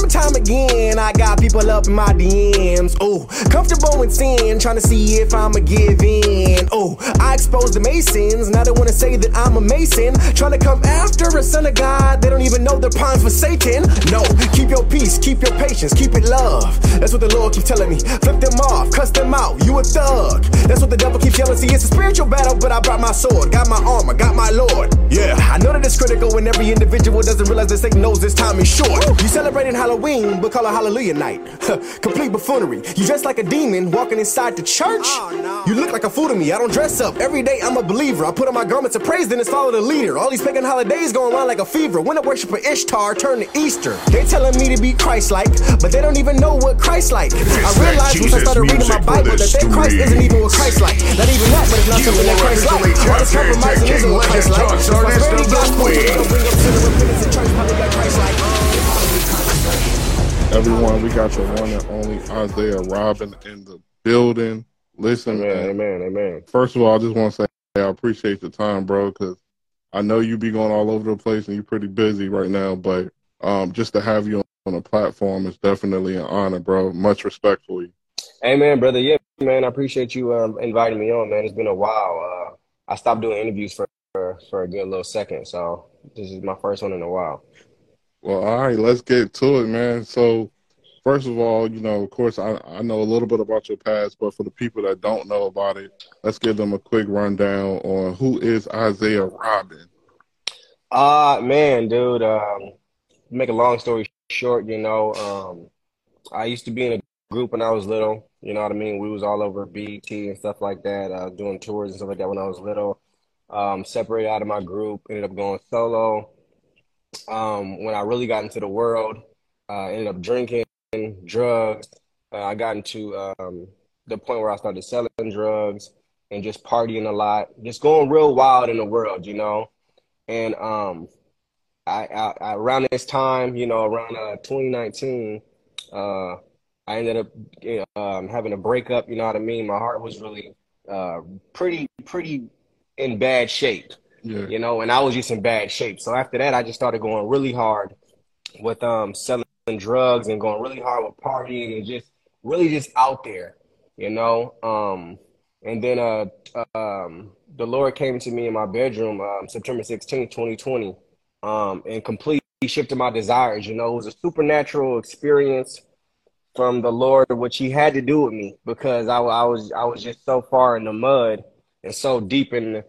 Time and time again, I got people up in my DMs. Oh, comfortable in sin, trying to see if I'ma give in. Oh, I exposed the Masons, now they wanna say that I'm a Mason. Trying to come after a son of God, they don't even know they're pawns for Satan. No, keep your peace, keep your patience, keep it love. That's what the Lord keeps telling me. Flip them off, cuss them out, you a thug. That's what the devil keeps yelling. See, it's a spiritual battle, but I brought my sword, got my armor, got my Lord. Yeah, I know that it's critical when every individual doesn't realize that Satan knows this time is short. You celebrating Halloween, but call it Hallelujah night. Complete buffoonery. You dress like a demon walking inside the church. You look like a fool to me. I don't dress up. Every day I'm a believer. I put on my garments of praise, then it's follow the leader. All these pagan holidays going around like a fever. When I worship worshiper Ishtar turn to Easter. They telling me to be Christ-like, but they don't even know what Christ-like. I realized once I started reading my Bible that their Christ isn't even what Christ-like. Not even that, but it's not something that Christ-like. All this compromising isn't what Christ-like. Prosperity gospel, bring up to the repentance and church probably got Christ-like. Everyone, we got your one and only Isaiah Robin in the building. Listen, Amen, man. amen, amen. First of all, I just want to say I appreciate the time, bro, because I know you be going all over the place and you're pretty busy right now. But um, just to have you on a platform is definitely an honor, bro. Much respect for you. Amen, brother. Yeah, man. I appreciate you um, inviting me on, man. It's been a while. Uh, I stopped doing interviews for, for for a good little second, so this is my first one in a while. Well, all right, let's get to it, man. So, first of all, you know, of course, I, I know a little bit about your past, but for the people that don't know about it, let's give them a quick rundown on who is Isaiah Robin. Uh man, dude. Um, make a long story short, you know, um, I used to be in a group when I was little. You know what I mean? We was all over BET and stuff like that, uh, doing tours and stuff like that when I was little. Um, separated out of my group, ended up going solo. Um, when I really got into the world, uh, ended up drinking, drugs. Uh, I got into um, the point where I started selling drugs and just partying a lot, just going real wild in the world, you know. And um, I, I, I around this time, you know, around uh, 2019, uh, I ended up you know, um, having a breakup. You know what I mean? My heart was really uh, pretty pretty in bad shape, Yeah. you know, and I was just in bad shape. So after that, I just started going really hard with um, selling drugs and going really hard with partying and just really just out there, you know. Um, and then uh, um, the Lord came to me in my bedroom um, September 16th, 2020, um, and completely shifted my desires. You know, it was a supernatural experience from the Lord, which He had to do with me because I, I was I was just so far in the mud and so deep in the,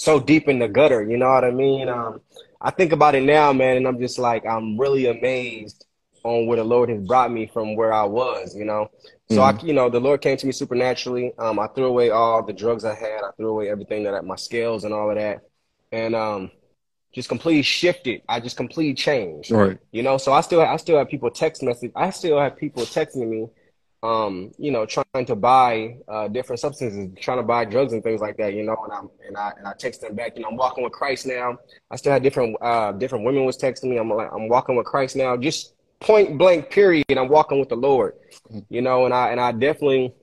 so deep in the gutter. You know what I mean? Um, I think about it now, man, and I'm just like I'm really amazed on where the Lord has brought me from where I was. You know, so I, you know, the Lord came to me supernaturally. Um, I threw away all the drugs I had. I threw away everything that my scales and all of that, and um, just completely shifted. I just completely changed. Right. You know, so I still I still have people text message. I still have people texting me, um, you know, trying to buy uh, different substances, trying to buy drugs and things like that. You know, and I'm and I and I text them back. You know, I'm walking with Christ now. I still had different uh, different women was texting me. I'm like, I'm walking with Christ now. Just point blank, period. I'm walking with the Lord. You know, and I and I definitely,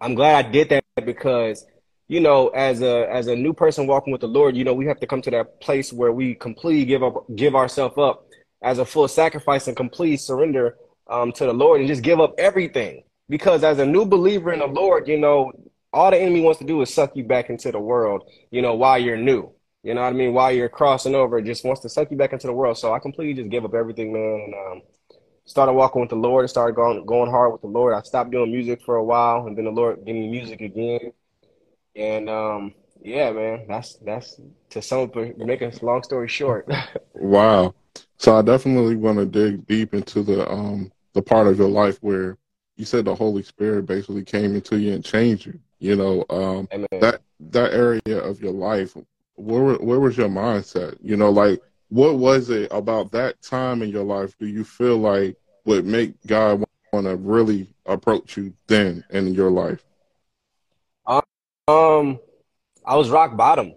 I'm glad I did that because you know, as a as a new person walking with the Lord, you know, we have to come to that place where we completely give up, give ourselves up as a full sacrifice and complete surrender um, to the Lord, and just give up everything. Because as a new believer in the Lord, you know, all the enemy wants to do is suck you back into the world. You know, while you're new, you know what I mean. While you're crossing over, it just wants to suck you back into the world. So I completely just gave up everything, man, and um, started walking with the Lord. and Started going going hard with the Lord. I stopped doing music for a while, and then the Lord gave me music again. And um, yeah, man, that's that's to sum up, make a long story short. Wow. So I definitely want to dig deep into the um the part of your life where you said the Holy Spirit basically came into you and changed you. You know, um that that area of your life, where where was your mindset? You know, like what was it about that time in your life do you feel like would make God want to really approach you then in your life? Um, I was rock bottom,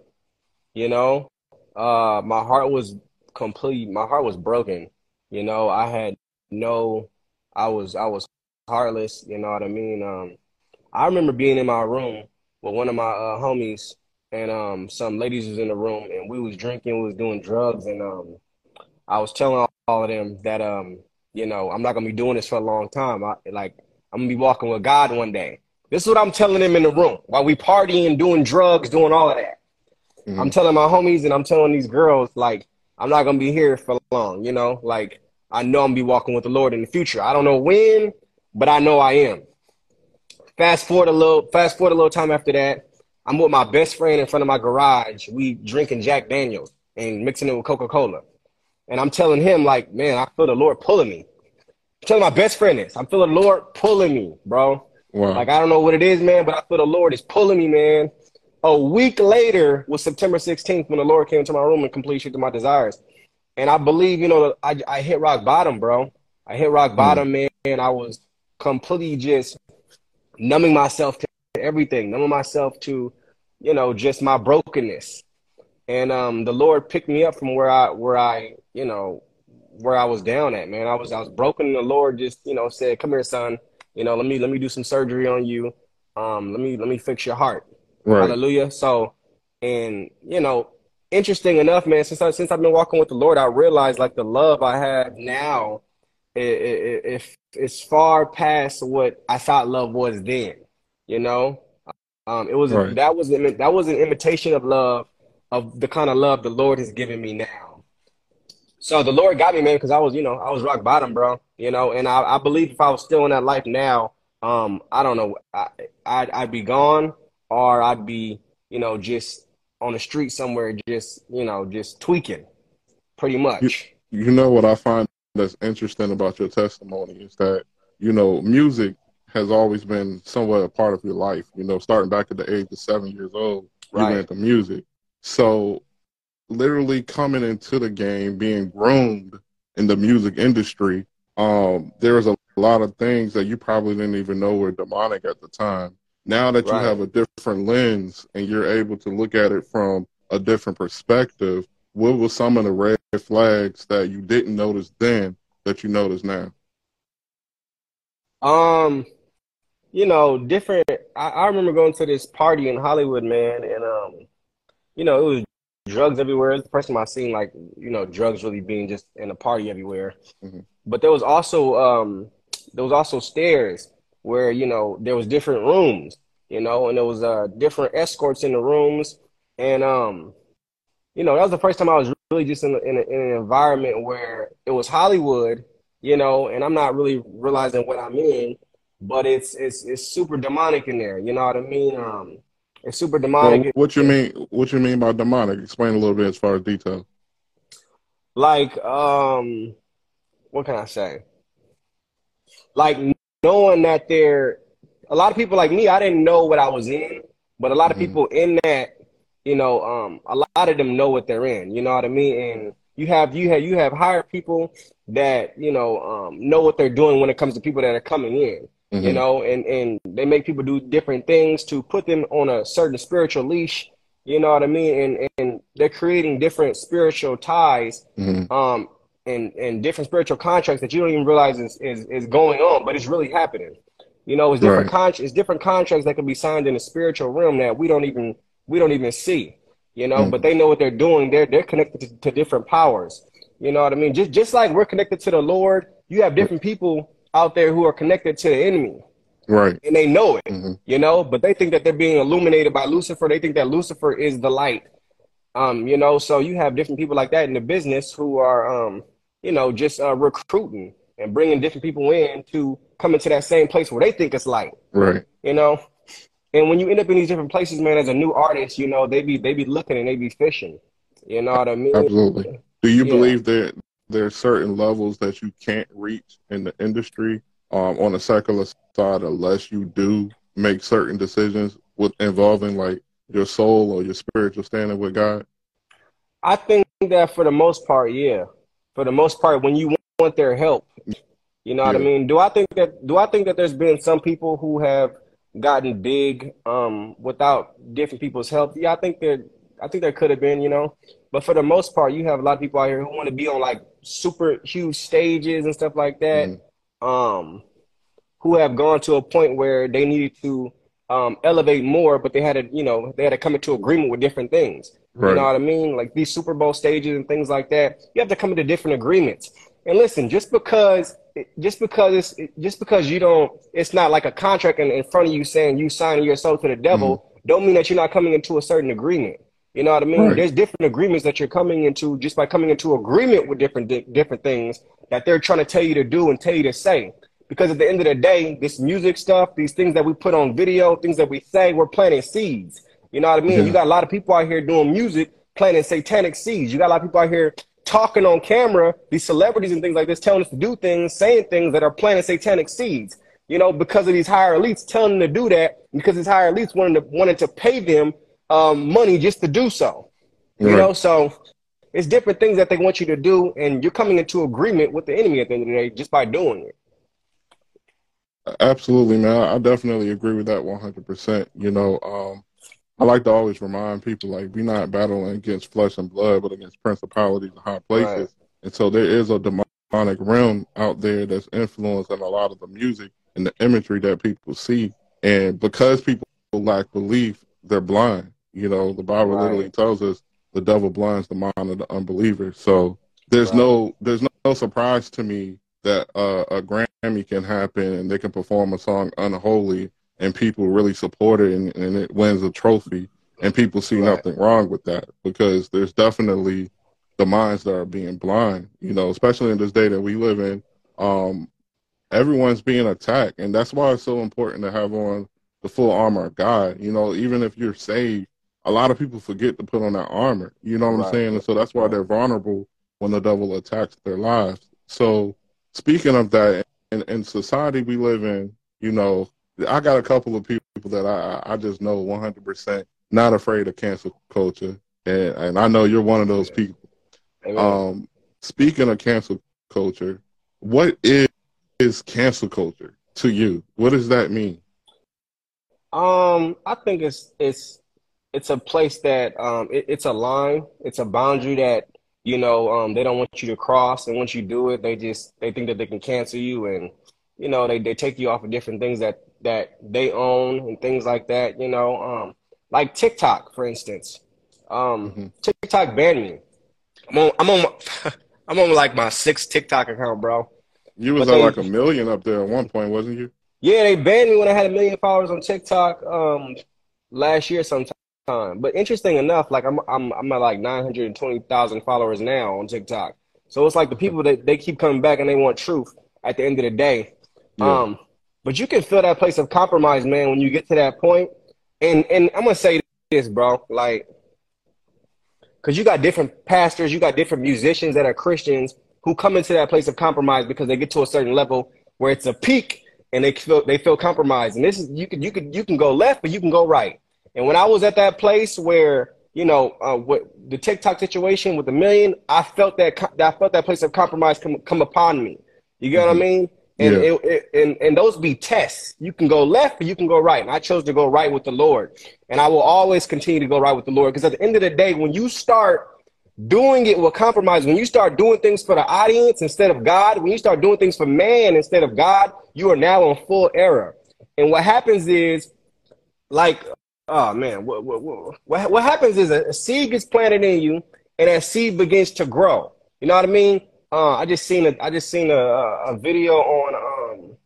you know. Uh, my heart was complete. My heart was broken. You know, I had no. I was I was heartless. You know what I mean? Um, I remember being in my room with one of my uh, homies, and um, some ladies was in the room, and we was drinking, we was doing drugs, and um, I was telling all, of them that um, you know, I'm not gonna be doing this for a long time. I, like, I'm gonna be walking with God one day. This is what I'm telling them in the room while we partying, doing drugs, doing all of that. Mm-hmm. I'm telling my homies and I'm telling these girls, like, I'm not gonna be here for long, you know, like I know I'm gonna be walking with the Lord in the future. I don't know when, but I know I am. Fast forward a little, fast forward a little time after that, I'm with my best friend in front of my garage. We drinking Jack Daniels and mixing it with Coca-Cola. And I'm telling him, like, man, I feel the Lord pulling me. I'm telling my best friend this. I feel the Lord pulling me, bro. Wow. Like I don't know what it is, man, but I feel the Lord is pulling me, man. A week later was September 16th when the Lord came to my room and completed my desires. And I believe, you know, I, I hit rock bottom, bro. I hit rock bottom, mm. man. I was completely just numbing myself to everything, numbing myself to, you know, just my brokenness. And um, the Lord picked me up from where I, where I, you know, where I was down at, man. I was, I was broken. And the Lord just, you know, said, "Come here, son. You know, let me, let me do some surgery on you. Um, let me, let me fix your heart." Right. Hallelujah. So, and you know, interesting enough, man, since I since I've been walking with the Lord, I realized like the love I have now, if it's far past what I thought love was then. You know, um, it was right. that was that was an imitation of love, of the kind of love the Lord has given me now. So the Lord got me, man, because I was, you know, I was rock bottom, bro. You know, and I, I believe if I was still in that life now, um, I don't know, I, I'd, I'd be gone or I'd be, you know, just on the street somewhere, just, you know, just tweaking pretty much. You, you know what I find that's interesting about your testimony is that, you know, music has always been somewhat a part of your life. You know, starting back at the age of seven years old, you right. went to music. So literally coming into the game, being groomed in the music industry, um, there was a lot of things that you probably didn't even know were demonic at the time. Now that right. you have a different lens and you're able to look at it from a different perspective, what were some of the red flags that you didn't notice then that you notice now? Um, you know, different. I, I remember going to this party in Hollywood, man, and um, you know, it was drugs everywhere. It's the first time I seen like you know drugs really being just in a party everywhere. Mm-hmm. But there was also um, there was also stairs where you know there was different rooms, you know, and there was uh different escorts in the rooms, and um, you know that was the first time I was really just in, in, a, in an environment where it was Hollywood, you know, and I'm not really realizing what I'm in, but it's it's it's super demonic in there, you know what I mean? Um, it's super demonic. Well, what you mean? What you mean by demonic? Explain a little bit as far as detail. Like, um, what can I say? Like knowing that there, a lot of people like me, I didn't know what I was in, but a lot of mm-hmm. people in that, you know, um, a lot of them know what they're in. You know what I mean? And you have you have you have hired people that you know um, know what they're doing when it comes to people that are coming in. Mm-hmm. You know, and and they make people do different things to put them on a certain spiritual leash. You know what I mean? And and they're creating different spiritual ties. Mm-hmm. Um, and and different spiritual contracts that you don't even realize is is, is going on, but it's really happening. You know, it's different right. con- it's different contracts that can be signed in the spiritual realm that we don't even we don't even see. You know, mm. but they know what they're doing. They're they're connected to, to, different powers. You know what I mean? Just just like we're connected to the Lord, you have different people out there who are connected to the enemy. Right. And they know it. Mm-hmm. You know, but they think that they're being illuminated by Lucifer. They think that Lucifer is the light. Um, you know, so you have different people like that in the business who are um you know, just uh, recruiting and bringing different people in to come into that same place where they think it's light. Right. You know, and when you end up in these different places, man, as a new artist, you know, they be they be looking and they be fishing. You know what I mean? Absolutely. Do you yeah. believe that there are certain levels that you can't reach in the industry um, on the secular side unless you do make certain decisions with involving like your soul or your spiritual standing with God? I think that for the most part, yeah for the most part when you want their help. You know yeah. what I mean? Do I think that do I think that there's been some people who have gotten big um, without different people's help? Yeah, I think there I think there could have been, you know. But for the most part, you have a lot of people out here who want to be on like super huge stages and stuff like that. Mm. Um, who have gone to a point where they needed to um, elevate more, but they had to, you know, they had to come into agreement with different things. Right. You know what I mean? Like these Super Bowl stages and things like that. You have to come into different agreements. And listen, just because just because it's just because you don't, it's not like a contract in, in front of you saying you signing your soul to the devil. Mm-hmm. Don't mean that you're not coming into a certain agreement. You know what I mean? Right. There's different agreements that you're coming into just by coming into agreement with different different things that they're trying to tell you to do and tell you to say. Because at the end of the day, this music stuff, these things that we put on video, things that we say, we're planting seeds. You know what I mean? Yeah. You got a lot of people out here doing music, planting satanic seeds. You got a lot of people out here talking on camera, these celebrities and things like this, telling us to do things, saying things that are planting satanic seeds. You know, because of these higher elites telling them to do that, because these higher elites wanted to wanted to pay them um, money just to do so. You know, so it's different things that they want you to do, and you're coming into agreement with the enemy at the end of the day just by doing it. Absolutely, man. I definitely agree with that 100%. You know, um, I like to always remind people like we're not battling against flesh and blood, but against principalities and high places. Right. And so there is a demonic realm out there that's influencing a lot of the music and the imagery that people see. And because people lack belief, they're blind. You know, the Bible right. literally tells us the devil blinds the mind of the unbeliever. So there's right. no there's no surprise to me that uh, a Grammy can happen and they can perform a song unholy and people really support it and, and it wins a trophy and people see right. nothing wrong with that because there's definitely the minds that are being blind you know especially in this day that we live in um, everyone's being attacked and that's why it's so important to have on the full armor of god you know even if you're saved a lot of people forget to put on that armor you know what right. i'm saying and so that's why they're vulnerable when the devil attacks their lives so speaking of that in, in society we live in you know I got a couple of people that I I just know 100% not afraid of cancel culture, and and I know you're one of those people. Um, speaking of cancel culture, what is is cancel culture to you? What does that mean? Um, I think it's it's it's a place that um it, it's a line, it's a boundary that you know um they don't want you to cross, and once you do it, they just they think that they can cancel you, and you know they they take you off of different things that that they own and things like that. You know, um, like TikTok, for instance. Um, mm-hmm. TikTok banned me. I'm on. I'm on. My, I'm on like my sixth TikTok account, bro. You was at like a million up there at one point, wasn't you? Yeah, they banned me when I had a million followers on TikTok um, last year sometime. But interesting enough, like I'm I'm I'm at like nine hundred and twenty thousand followers now on TikTok. So it's like the people that they keep coming back and they want truth at the end of the day. Yeah. Um, but you can feel that place of compromise, man, when you get to that point. And and I'm gonna say this, bro, like, because you got different pastors, you got different musicians that are Christians who come into that place of compromise because they get to a certain level where it's a peak and they feel they feel compromised. And this is you can you can you can go left, but you can go right. And when I was at that place where you know uh, what the TikTok situation with the million, I felt that I felt that place of compromise come come upon me. You get mm-hmm. what I mm-hmm. mean? And, yeah. it, it, and and those be tests. You can go left or you can go right. And I chose to go right with the Lord. And I will always continue to go right with the Lord. Because at the end of the day, when you start doing it with compromise, when you start doing things for the audience instead of God, when you start doing things for man instead of God, you are now in full error. And what happens is, like, oh man, what what what, what happens is a, a seed gets planted in you, and that seed begins to grow. You know what I mean? Uh, I just seen a I just seen a, a video on um,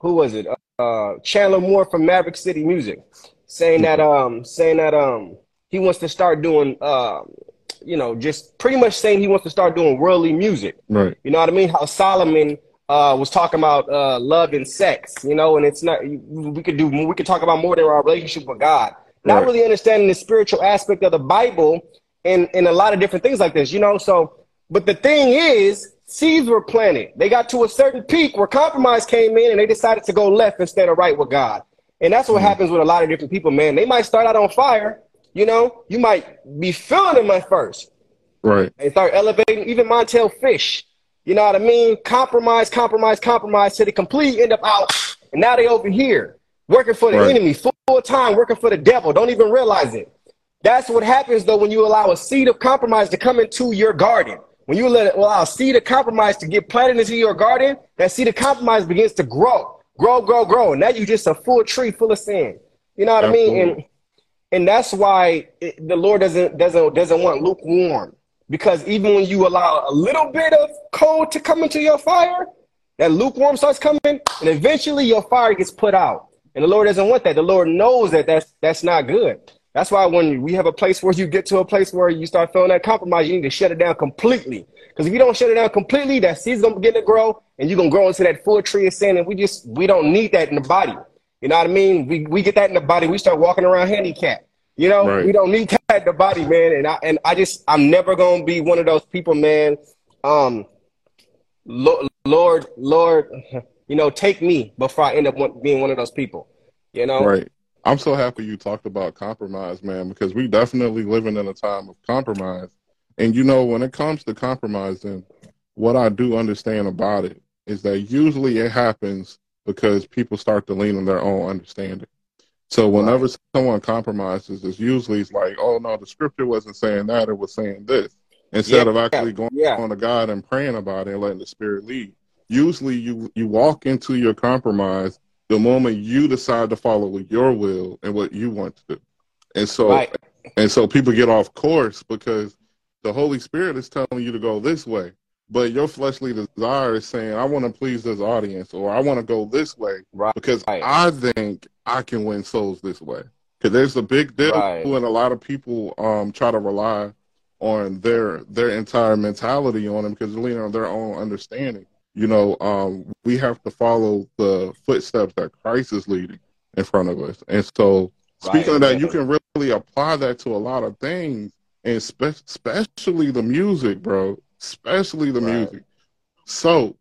who was it? Uh, Chandler Moore from Maverick City Music, saying that um saying that um he wants to start doing uh you know just pretty much saying he wants to start doing worldly music. Right. You know what I mean? How Solomon uh, was talking about uh, love and sex, you know, and it's not we could do we could talk about more than our relationship with God. Not right. really understanding the spiritual aspect of the Bible and and a lot of different things like this, you know. So but the thing is, seeds were planted. They got to a certain peak where compromise came in and they decided to go left instead of right with God. And that's what mm-hmm. happens with a lot of different people, man. They might start out on fire, you know, you might be feeling them at first. Right. They start elevating even Montell Fish. You know what I mean? Compromise, compromise, compromise to the complete end up out. And now they over here working for the right. enemy full time, working for the devil. Don't even realize it. That's what happens though when you allow a seed of compromise to come into your garden. When you let it well, I'll seed of compromise to get planted into your garden, that seed of compromise begins to grow, grow, grow, grow. And now you're just a full tree full of sin. You know what Absolutely. I mean? And and that's why it, the Lord doesn't doesn't doesn't want lukewarm because even when you allow a little bit of cold to come into your fire, that lukewarm starts coming, and eventually your fire gets put out. And the Lord doesn't want that. The Lord knows that that's that's not good. That's why when we have a place where you get to a place where you start feeling that compromise, you need to shut it down completely. Because if you don't shut it down completely, that seed's gonna begin to grow, and you're gonna grow into that full tree of sin. And we just we don't need that in the body. You know what I mean? We we get that in the body, we start walking around handicapped. You know, right. we don't need that in the body, man. And I and I just I'm never gonna be one of those people, man. Um, Lord, Lord, you know, take me before I end up being one of those people. You know, right. I'm so happy you talked about compromise, man, because we definitely living in a time of compromise. And you know, when it comes to compromising, what I do understand about it is that usually it happens because people start to lean on their own understanding. So whenever right. someone compromises, it's usually it's like, oh no, the scripture wasn't saying that; it was saying this. Instead yeah, of actually going yeah. on to God and praying about it and letting the Spirit lead. Usually, you you walk into your compromise the moment you decide to follow your will and what you want to do. And so right. and so people get off course because the Holy Spirit is telling you to go this way. But your fleshly desire is saying, I want to please this audience or I want to go this way right. because I think I can win souls this way. Because there's a big deal right. and a lot of people um, try to rely on their their entire mentality on them because they're leaning on their own understanding you know, um, we have to follow the footsteps that Christ is leading in front of us. And so, speaking right. of that, you can really apply that to a lot of things, and spe- especially the music, bro. Especially the right. music. So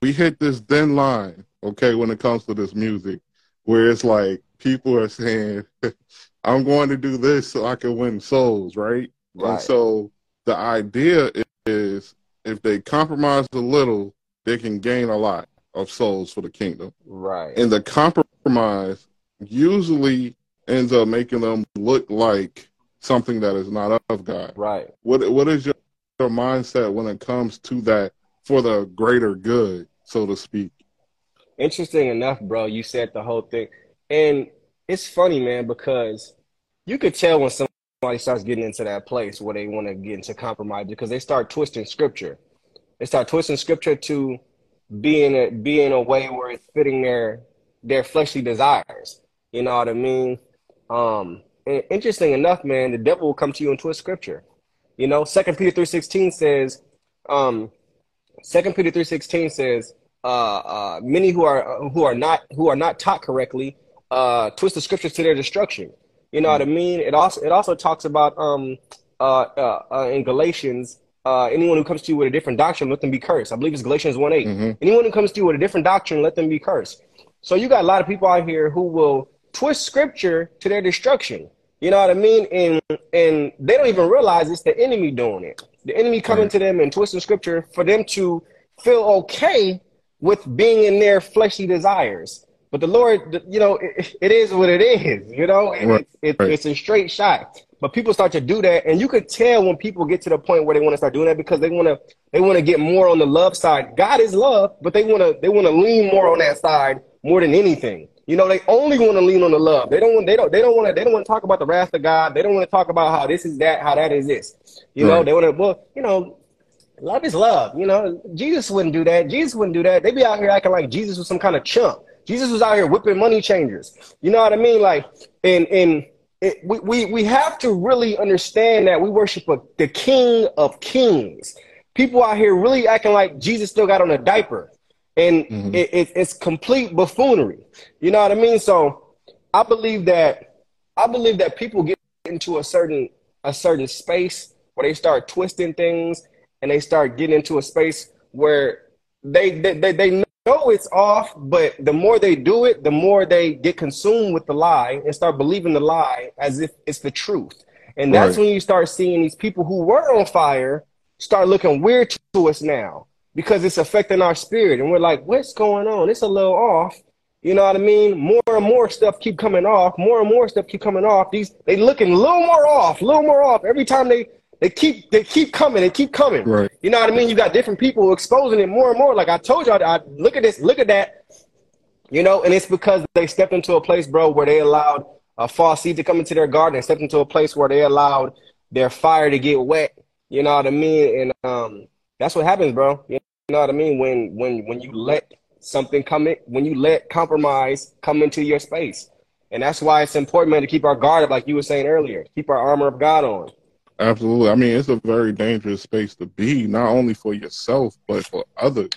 we hit this thin line, okay, when it comes to this music, where it's like people are saying, "I'm going to do this so I can win souls," right? right. And so the idea is, if they compromise a little, they can gain a lot of souls for the kingdom. Right. And the compromise usually ends up making them look like something that is not of God. Right. What What is your, your mindset when it comes to that for the greater good, so to speak? Interesting enough, bro. You said the whole thing, and it's funny, man, because you could tell when somebody starts getting into that place where they want to get into compromise because they start twisting scripture. They start twisting scripture to be in a be in a way where it's fitting their their fleshly desires. You know what I mean? Um, interesting enough, man, the devil will come to you and twist scripture. You know, Second Peter three sixteen says, um, Second Peter three sixteen says, uh, uh, many who are who are not who are not taught correctly uh, twist the scriptures to their destruction. You know mm-hmm. what I mean? It also it also talks about um, uh, uh, uh, in Galatians uh, anyone who comes to you with a different doctrine, let them be cursed. I believe it's Galatians 1 8. Mm-hmm. Anyone who comes to you with a different doctrine, let them be cursed. So you got a lot of people out here who will twist scripture to their destruction. You know what I mean? And and they don't even realize it's the enemy doing it. The enemy coming right. to them and twisting scripture for them to feel okay with being in their fleshly desires. But the Lord, you know, it, it is what it is. You know, right. it's, right. it's a straight shot. But people start to do that, and you could tell when people get to the point where they want to start doing that because they want to they want to get more on the love side. God is love, but they want to they want to lean more on that side more than anything. You know, they only want to lean on the love. They don't want they don't they don't want to they don't want to talk about the wrath of God. They don't want to talk about how this is that, how that is this. You right. know, they want to well, you know, love is love. You know, Jesus wouldn't do that. Jesus wouldn't do that. They be out here acting like Jesus was some kind of chump. Jesus was out here whipping money changers. You know what I mean? Like, and and it, we, we, we have to really understand that we worship a, the King of Kings. People out here really acting like Jesus still got on a diaper, and mm-hmm. it, it, it's complete buffoonery. You know what I mean? So I believe that I believe that people get into a certain a certain space where they start twisting things and they start getting into a space where they they, they, they know it's off, but the more they do it, the more they get consumed with the lie and start believing the lie as if it's the truth. And that's right. when you start seeing these people who were on fire start looking weird to us now because it's affecting our spirit. And we're like, what's going on? It's a little off. You know what I mean? More and more stuff keep coming off. More and more stuff keep coming off. These they looking a little more off, a little more off every time they they keep they keep coming, they keep coming. Right. You know what I mean? You got different people exposing it more and more. Like I told you, I, I look at this, look at that. You know, and it's because they stepped into a place, bro, where they allowed a false seed to come into their garden and stepped into a place where they allowed their fire to get wet. You know what I mean? And um, that's what happens, bro. You know what I mean? When when when you let something come in, when you let compromise come into your space. And that's why it's important, man, to keep our guard up, like you were saying earlier. Keep our armor of God on. Absolutely. I mean, it's a very dangerous space to be, not only for yourself, but for others.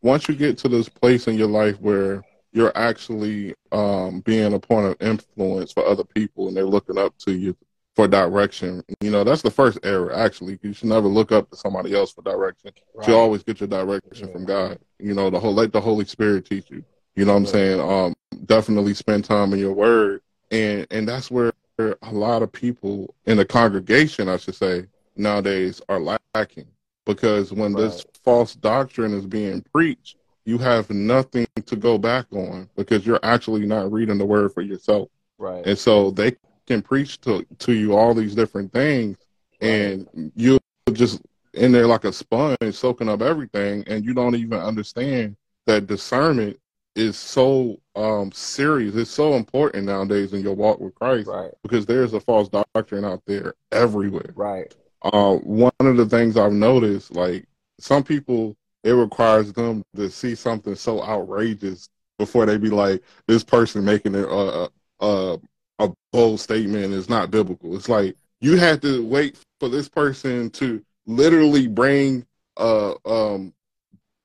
Once you get to this place in your life where you're actually um, being a point of influence for other people and they're looking up to you for direction, you know, that's the first error, actually. You should never look up to somebody else for direction. Right. You always get your direction yeah. from God. You know, the whole, let the Holy Spirit teach you. You know what I'm saying? Um, definitely spend time in your word. And, and that's where a lot of people in the congregation, I should say, nowadays are lacking because when right. this false doctrine is being preached, you have nothing to go back on because you're actually not reading the word for yourself. Right. And so they can preach to to you all these different things right. and you're just in there like a sponge soaking up everything and you don't even understand that discernment is so um, serious. It's so important nowadays in your walk with Christ, right? Because there's a false doctrine out there everywhere, right? Uh, one of the things I've noticed, like some people, it requires them to see something so outrageous before they be like, "This person making a a, a, a bold statement is not biblical." It's like you had to wait for this person to literally bring uh um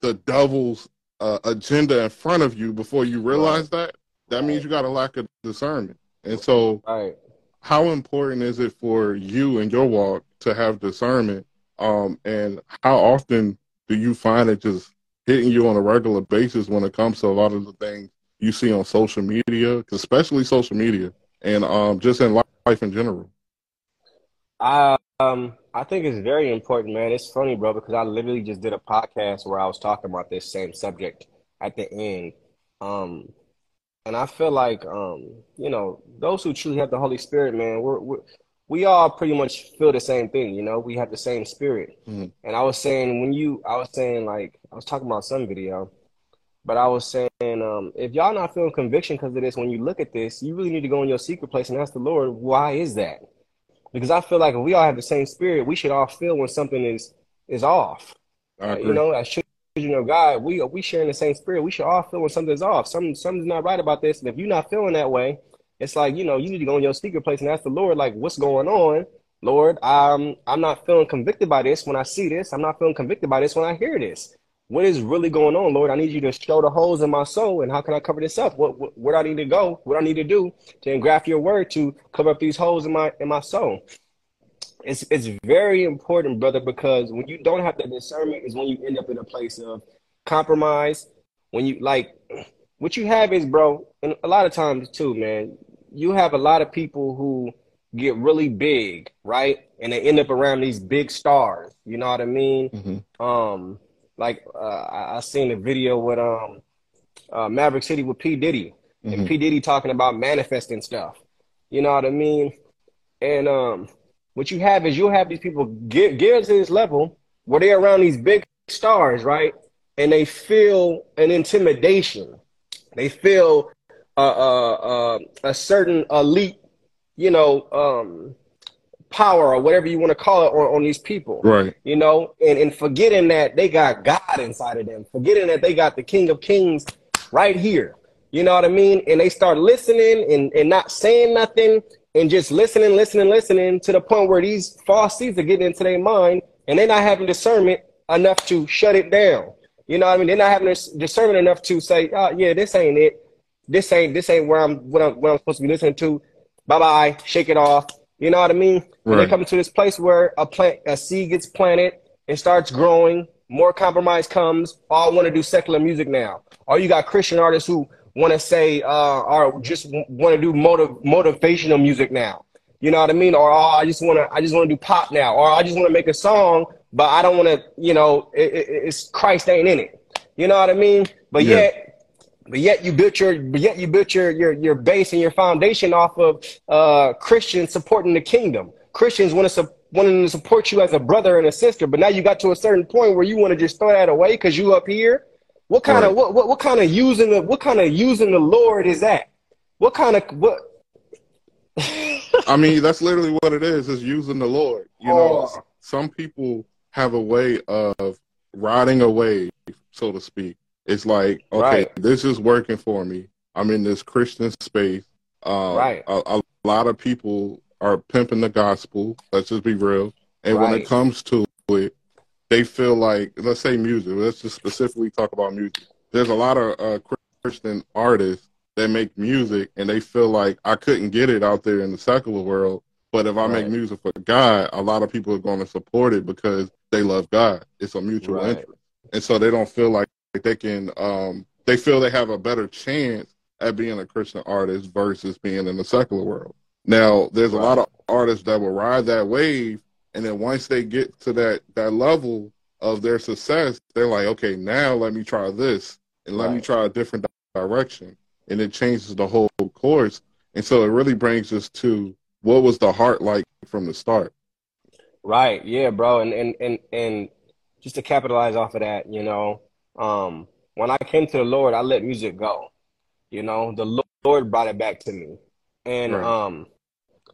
the devil's uh, agenda in front of you before you realize right. that, that right. means you got a lack of discernment. And so, right. how important is it for you in your walk to have discernment? Um, and how often do you find it just hitting you on a regular basis when it comes to a lot of the things you see on social media, especially social media, and um, just in life in general? Um, I think it's very important, man. It's funny, bro, because I literally just did a podcast where I was talking about this same subject at the end. Um, and I feel like, um, you know, those who truly have the Holy Spirit, man, we're, we're we all pretty much feel the same thing. You know, we have the same spirit. Mm-hmm. And I was saying when you, I was saying like, I was talking about some video, but I was saying, um, if y'all not feeling conviction because of this, when you look at this, you really need to go in your secret place and ask the Lord, why is that? Because I feel like if we all have the same spirit, we should all feel when something is is off. You know, as children of God, we we sharing the same spirit. We should all feel when something's off. Some something's not right about this. And if you're not feeling that way, it's like you know you need to go in your secret place and ask the Lord, like, what's going on? Lord, I'm I'm not feeling convicted by this when I see this. I'm not feeling convicted by this when I hear this what is really going on, Lord? I need you to show the holes in my soul, and how can I cover this up? What, what where do I need to go? What do I need to do to engraft your word to cover up these holes in my in my soul? It's it's very important, brother, because when you don't have the discernment, is when you end up in a place of compromise. When you like, what you have is, bro, and a lot of times too, man, you have a lot of people who get really big, right? And they end up around these big stars. You know what I mean? Mm-hmm. Um, like uh, I, I seen a video with um uh, Maverick City with P Diddy mm-hmm. and P Diddy talking about manifesting stuff. You know what I mean? And um, what you have is you'll have these people get get to this level where they're around these big stars, right? And they feel an intimidation. They feel uh, uh, uh, a certain elite, you know, um, power or whatever you want to call it on, on these people. Right. You know, and, and forgetting that they got God inside of them, forgetting that they got the King of Kings right here. You know what I mean? And they start listening and, and not saying nothing and just listening, listening, listening to the point where these false seeds are getting into their mind and they're not having discernment enough to shut it down. You know what I mean? They're not having discernment enough to say, oh, yeah, this ain't it. This ain't this ain't where I'm what I'm what I'm supposed to be listening to. Bye bye, shake it off. You know what I mean? Right. they come to this place where a plant, a seed gets planted and starts growing. More compromise comes. All want to do secular music now. Or you got Christian artists who want to say uh, or just want to do motiv- motivational music now. You know what I mean? Or oh, I just want to I just want to do pop now. Or I just want to make a song, but I don't want to. You know, it, it, it's Christ ain't in it. You know what I mean? But yeah. yet but yet you built your but yet you built your your your base and your foundation off of uh Christians supporting the kingdom. Christians want to su- wanting to support you as a brother and a sister, but now you got to a certain point where you want to just throw that away because you up here. What kind right. of what, what what kind of using the what kind of using the Lord is that? What kind of what? I mean, that's literally what it is. Is using the Lord. You know, oh. some people have a way of riding a wave, so to speak. It's like, okay, Right. this is working for me. I'm in this Christian space. Um, Right. A, a lot of people are pimping the gospel. Let's just be real. And when it comes to it, they feel like, let's say music. Let's just specifically talk about music. There's a lot of uh, Christian artists that make music, and they feel like I couldn't get it out there in the secular world. But if I make music for God, a lot of people are going to support it because they love God. It's a mutual Right. interest, and so they don't feel like they can. Um, they feel they have a better chance at being a Christian artist versus being in the secular world. Now, there's a lot of artists that will ride that wave, and then once they get to that that level of their success, they're like, okay, now let me try this, and let me try a different direction, and it changes the whole course. And so it really brings us to what was the heart like from the start. Right. Yeah, bro. And and and and just to capitalize off of that, you know, um, when I came to the Lord, I let music go. You know, the Lord brought it back to me. And Right. um,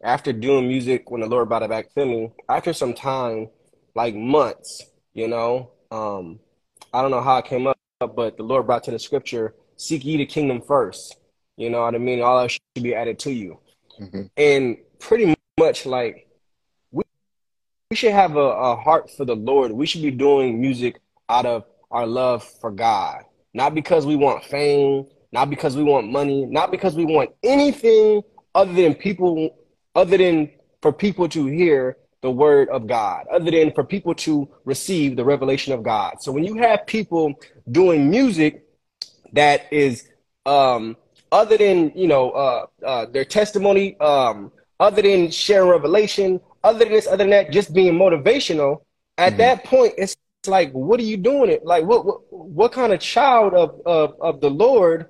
after doing music, when the Lord brought it back to me, after some time, like months, you know, um, I don't know how it came up, but the Lord brought to the scripture, seek ye the kingdom first. You know what I mean? All else should be added to you. hmm And pretty much like we we should have a, a heart for the Lord. We should be doing music out of our love for God. Not because we want fame, not because we want money, not because we want anything other than people other than for people to hear the word of God, other than for people to receive the revelation of God. So when you have people doing music that is um other than you know uh uh their testimony um other than sharing revelation other than this other than that just being motivational at Mhm. that point it's like what are you doing? It like what what, what kind of child of of, of the lord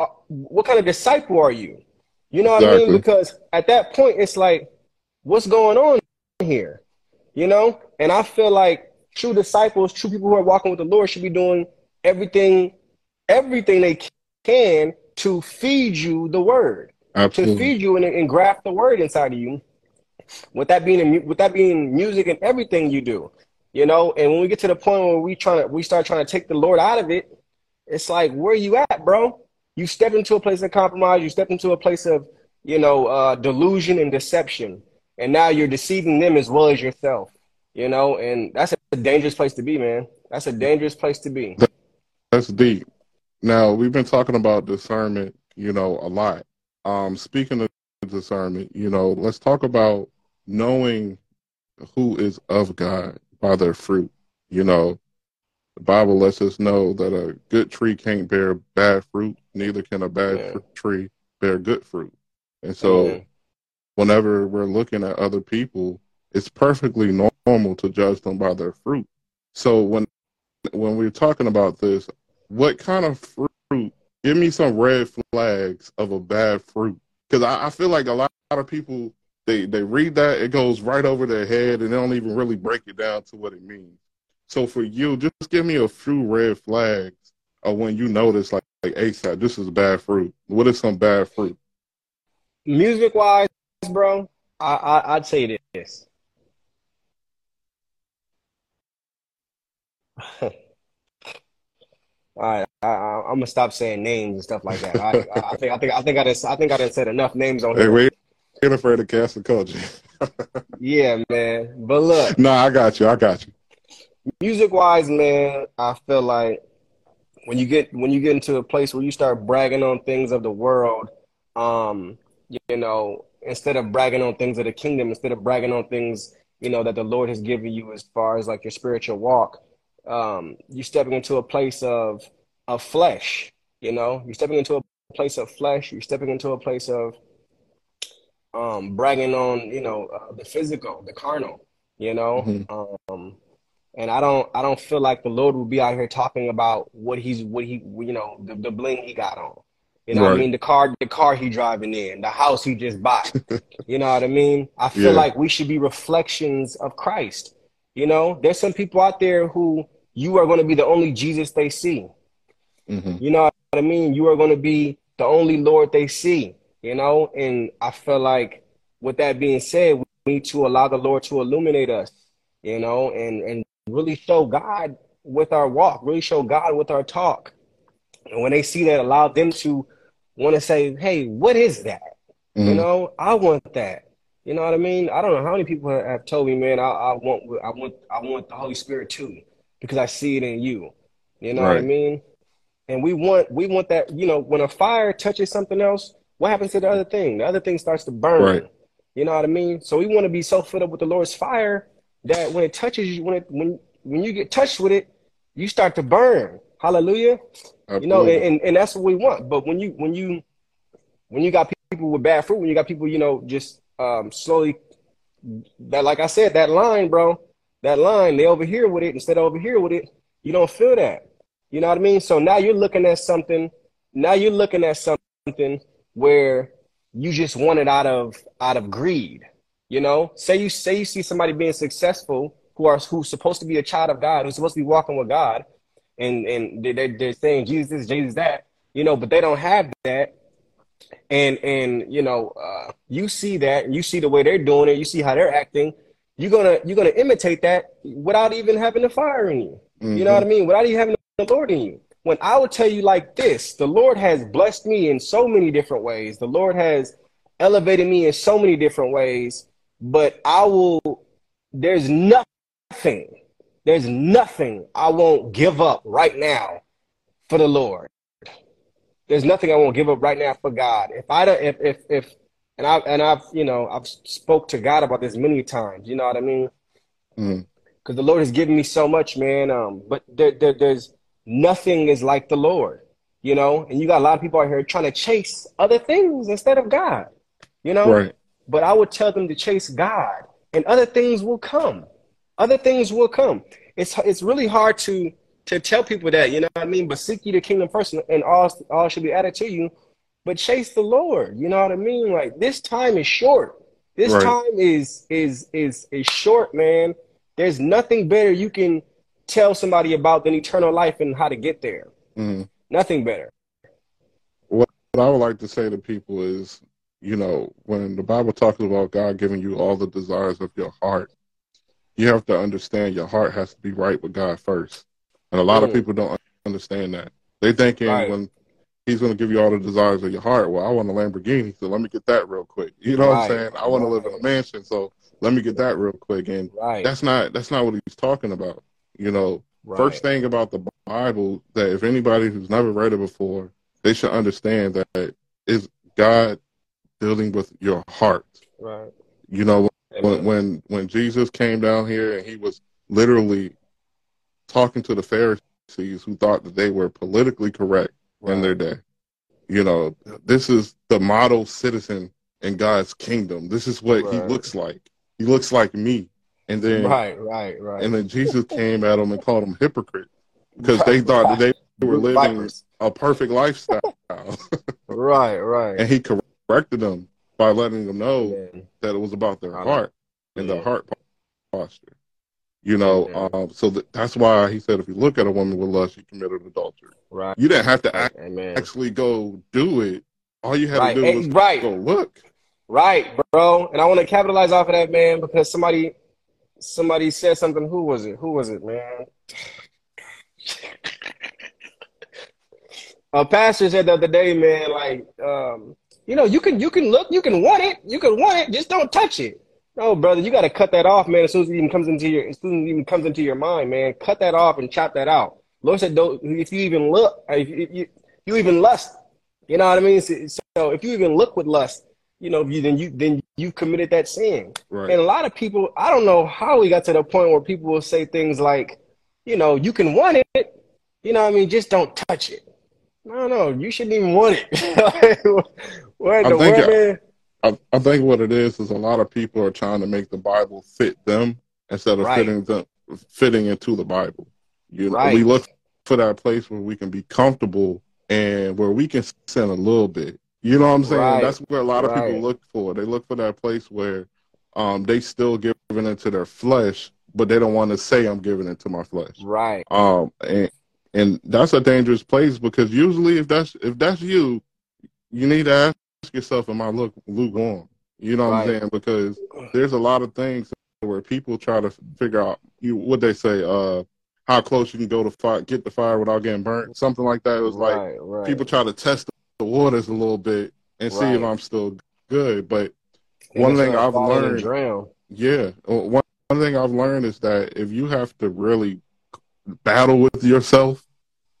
uh, what kind of disciple are you? You know what i mean? Because at that point it's like what's going on here? You know? And i feel like true disciples true people who are walking with the lord should be doing everything everything they can to feed you the word, to feed you and, and graft the word inside of you. With that being with that being music and everything you do, you know. And when we get to the point where we trying to we start trying to take the Lord out of it, it's like where you at, bro? You step into a place of compromise. You step into a place of you know uh, delusion and deception, and now you're deceiving them as well as yourself. You know, and that's a dangerous place to be, man. That's a dangerous place to be. That's deep. Now we've been talking about discernment, you know, a lot. Um, speaking of discernment, you know, let's talk about knowing who is of God by their fruit. You know, the Bible lets us know that a good tree can't bear bad fruit, neither can a bad Yeah. fr- tree bear good fruit. And so, Amen. whenever we're looking at other people, it's perfectly normal to judge them by their fruit. So when when we're talking about this, what kind of fruit? Give me some red flags of a bad fruit, because I, I feel like a lot, of people they they read that it goes right over their head and they don't even really break it down to what it means. So for you, just give me a few red flags of when you notice like like ASAP, this is bad fruit. What is some bad fruit? music wise, bro, I, I I'd say this. All right, I, I, I'm gonna stop saying names and stuff like that. I, I think I think I think I just I think I done said enough names on Hey, here. we ain't afraid to cast the culture. Yeah, man. But look, no, I got you. I got you. music wise, man, I feel like when you get when you get into a place where you start bragging on things of the world, um, you know, instead of bragging on things of the kingdom, instead of bragging on things, you know, that the Lord has given you as far as like your spiritual walk, um, you stepping into a place of of flesh, you know, you're stepping into a place of flesh, you're stepping into a place of um bragging on, you know, uh, the physical, the carnal, you know. Mhm. Um and I don't I don't feel like the Lord will be out here talking about what he's what he you know the, the bling he got on. You know what I mean? The car the car he driving in, the house he just bought. You know what I mean? I feel Yeah. like we should be reflections of Christ. You know, there's some people out there who you are going to be the only Jesus they see. hmm You know what I mean? You are going to be the only Lord they see, you know? And I feel like with that being said, we need to allow the Lord to illuminate us, you know, and, and really show God with our walk, really show God with our talk. And when they see that, allow them to want to say, "Hey, what is that? Mhm. You know, I want that." You know what I mean? I don't know how many people have told me, "Man, I, I want, I want, I want the Holy Spirit too, because I see it in you." You know what I mean? And we want, we want that. You know, when a fire touches something else, what happens to the other thing? The other thing starts to burn. Right. You know what I mean? So we want to be so filled up with the Lord's fire that when it touches you, when it when when you get touched with it, you start to burn. Hallelujah. You know, Absolutely. and, and that's what we want. But when you when you when you got people with bad fruit, when you got people, you know, just um slowly that like I said, that line, bro, that line, they over here with it instead of over here with it, you don't feel that. You know what I mean? So now you're looking at something, now you're looking at something where you just want it out of out of greed. You know, say you say you see somebody being successful who are who's supposed to be a child of God, who's supposed to be walking with God, and and they, they- they're saying Jesus this, Jesus that, you know, but they don't have that. And and you know, uh, you see that, and you see the way they're doing it, you see how they're acting. You're gonna you're gonna imitate that without even having the fire in you. You know what I mean? Without even having the Lord in you. When I would tell you like this, the Lord has blessed me in so many different ways. The Lord has elevated me in so many different ways, but I will, there's nothing, there's nothing I won't give up right now for the Lord. There's nothing I won't give up right now for God. If I don't, if, if, if, and I, and I've, you know, I've spoke to God about this many times, you know what I mean? Mhm. because the Lord has given me so much, man. Um, but there, there, there's nothing is like the Lord, you know. And you got a lot of people out here trying to chase other things instead of God, you know. Right. But I would tell them to chase God, and other things will come. Other things will come. It's it's really hard to to tell people that, you know what I mean. But seek ye the kingdom first, and all all should be added to you. But chase the Lord, you know what I mean. Like this time is short. This Right. time is is is is short, man. There's nothing better you can tell somebody about than eternal life and how to get there. Mhm. Nothing better. What I would like to say to people is, you know, when the Bible talks about God giving you all the desires of your heart, you have to understand your heart has to be right with God first. And a lot of Mm. people don't understand that. They thinking Right. when He's going to give you all the desires of your heart. Well, I want a Lamborghini, so let me get that real quick. You know what I'm saying? I want to live in a mansion, so let me get that real quick. And Right. that's not that's not what He's talking about. You know, right. First thing about the Bible that if anybody who's never read it before, they should understand that is God dealing with your heart. Right. You know, when when when Jesus came down here and he was literally talking to the Pharisees who thought that they were politically correct in their day. You know, this is the model citizen in God's kingdom. This is what he looks like. He looks like me. And then Right. Right. Right. and then Jesus came at them and called them hypocrite because they thought that they were living Vipers. a perfect lifestyle. Right. Right. and he corrected them by letting them know Amen. that it was about their heart and their heart posture. You know, Amen. um, so that, that's why he said if you look at a woman with lust, you committed adultery. Right. You didn't have to act, actually go do it. All you had Right. to do was right. go look. Right, bro. And I want to capitalize off of that, man, because somebody somebody said something. Who was it? Who was it, man? A pastor said the other day, man, like, um, you know, you can you can look, you can want it, you can want it, just don't touch it. No, brother, you got to cut that off, man. As soon as it even comes into your, as soon as it even comes into your mind, man, cut that off and chop that out. Lord said, don't, if you even look, if you, if you, you even lust, you know what I mean. So, so if you even look with lust, you know, you then you then you committed that sin. Right. And a lot of people, I don't know how we got to the point where people will say things like, you know, you can want it, you know what I mean, just don't touch it. No, no, you shouldn't even want it. In I the think world? I, I think what it is is a lot of people are trying to make the Bible fit them instead of Right. fitting them fitting into the Bible. You know, Right. we look for that place where we can be comfortable and where we can sin a little bit. You know what I'm saying? Right. That's where a lot of people look for. They look for that place where um, they still giving into their flesh, but they don't want to say I'm giving into my flesh. Right, Um, and and that's a dangerous place because usually if that's if that's you, you need to ask yourself, am I look lukewarm? You know what I'm saying? Because there's a lot of things where people try to figure out you what they say, uh, how close you can go to fire, get the fire without getting burnt, something like that. It was like right, right. people try to test the waters a little bit and see if I'm still good. But And one thing I've fall in and learned- drown. yeah, one one thing I've learned is that if you have to really battle with yourself,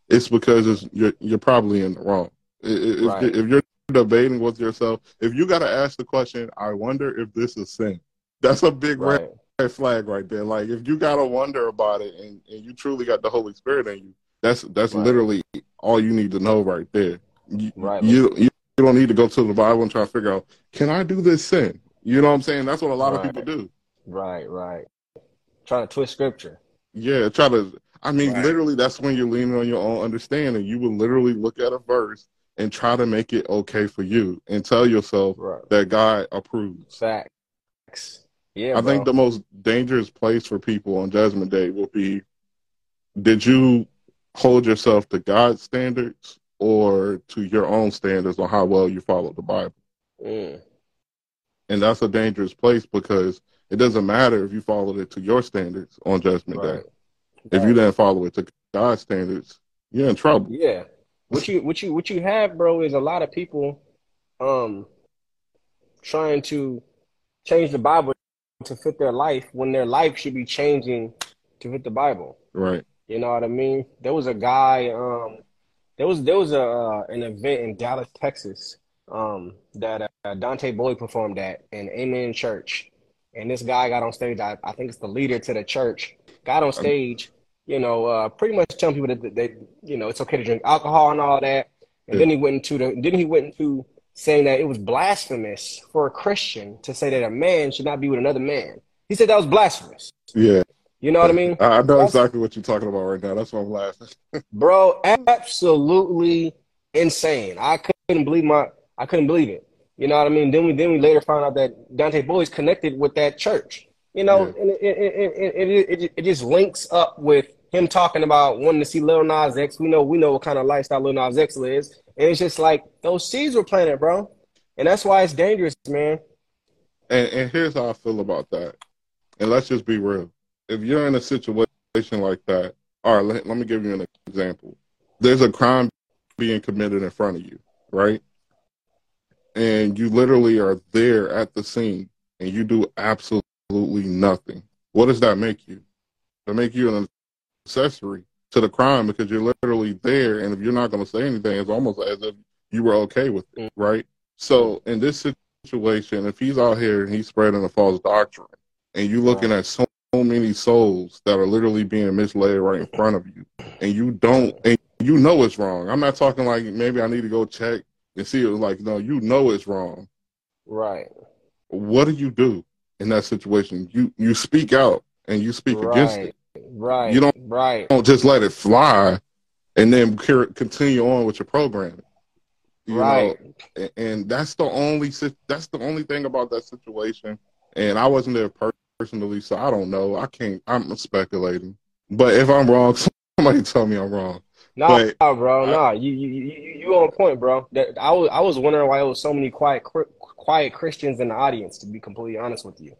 it's because it's, you're you're probably in the wrong. If, Right. if you're debating with yourself, if you got to ask the question, I wonder if this is sin. That's a big red Right. red flag right there. Like if you gotta wonder about it and, and you truly got the Holy Spirit in you, that's that's Right. literally all you need to know right there. You, Right. you you you don't need to go to the Bible and try to figure out, can I do this sin? You know what I'm saying? That's what a lot of people do. Right, right. Trying to twist scripture. Yeah, try to I mean Right. literally that's when you're leaning on your own understanding. You will literally look at a verse and try to make it okay for you and tell yourself Right. that God approves. Facts. Yeah, I think the most dangerous place for people on Judgment Day will be did you hold yourself to God's standards or to your own standards on how well you follow the Bible? Mm. And that's a dangerous place because it doesn't matter if you followed it to your standards on Judgment Right. Day. If you didn't follow it to God's standards, you're in trouble. Yeah. What you what you what you have, bro, is a lot of people um trying to change the Bible to fit their life when their life should be changing to fit the Bible. Right. You know what I mean? There was a guy um there was there was a uh, an event in Dallas, Texas um that uh, Dante Bowe performed at in Amen Church. And this guy got on stage, I, I think it's the leader to the church, got on stage, you know, uh, pretty much telling people that they, you know, it's okay to drink alcohol and all that. And Yeah. then he went into the, then he went into saying that it was blasphemous for a Christian to say that a man should not be with another man. He said that was blasphemous. Yeah. You know what I mean? I, know That's- exactly what you're talking about right now. That's why I'm laughing. Bro, absolutely insane. I couldn't believe my I couldn't believe it. You know what I mean? Then we then we later found out that Dante Bowe's connected with that church. You know, Yeah. and it it, it, it, it, it, it just links up with him talking about wanting to see Lil Nas X. We know we know what kind of lifestyle Lil Nas X lives. And it's just like those seeds were planted, bro. And that's why it's dangerous, man. And, and here's how I feel about that. And let's just be real. If you're in a situation like that, all right, let, let me give you an example. There's a crime being committed in front of you, right? And you literally are there at the scene and you do absolutely nothing. What does that make you? That make you an accessory to the crime because you're literally there. And if you're not going to say anything, it's almost as if you were okay with it, mm-hmm. right? So in this situation, if he's out here and he's spreading a false doctrine, and you looking at so many souls that are literally being misled right in front of you, and you don't, and you know it's wrong. I'm not talking like maybe I need to go check and see it. Like no, you know it's wrong. Right. What do you do in that situation? You you speak out and you speak against Right. it. Right. You don't- right. Don't just let it fly, and then continue on with your programming. You know, Right. and- and that's the only that's the only thing about that situation. And I wasn't there per- personally, so I don't know. I can't. I'm speculating. But if I'm wrong, somebody tell me I'm wrong. Nah, But- no, bro, nah. You, you, you, you on point, bro. That I was, I was wondering why there was so many quiet, quiet Christians in the audience. To be completely honest with you.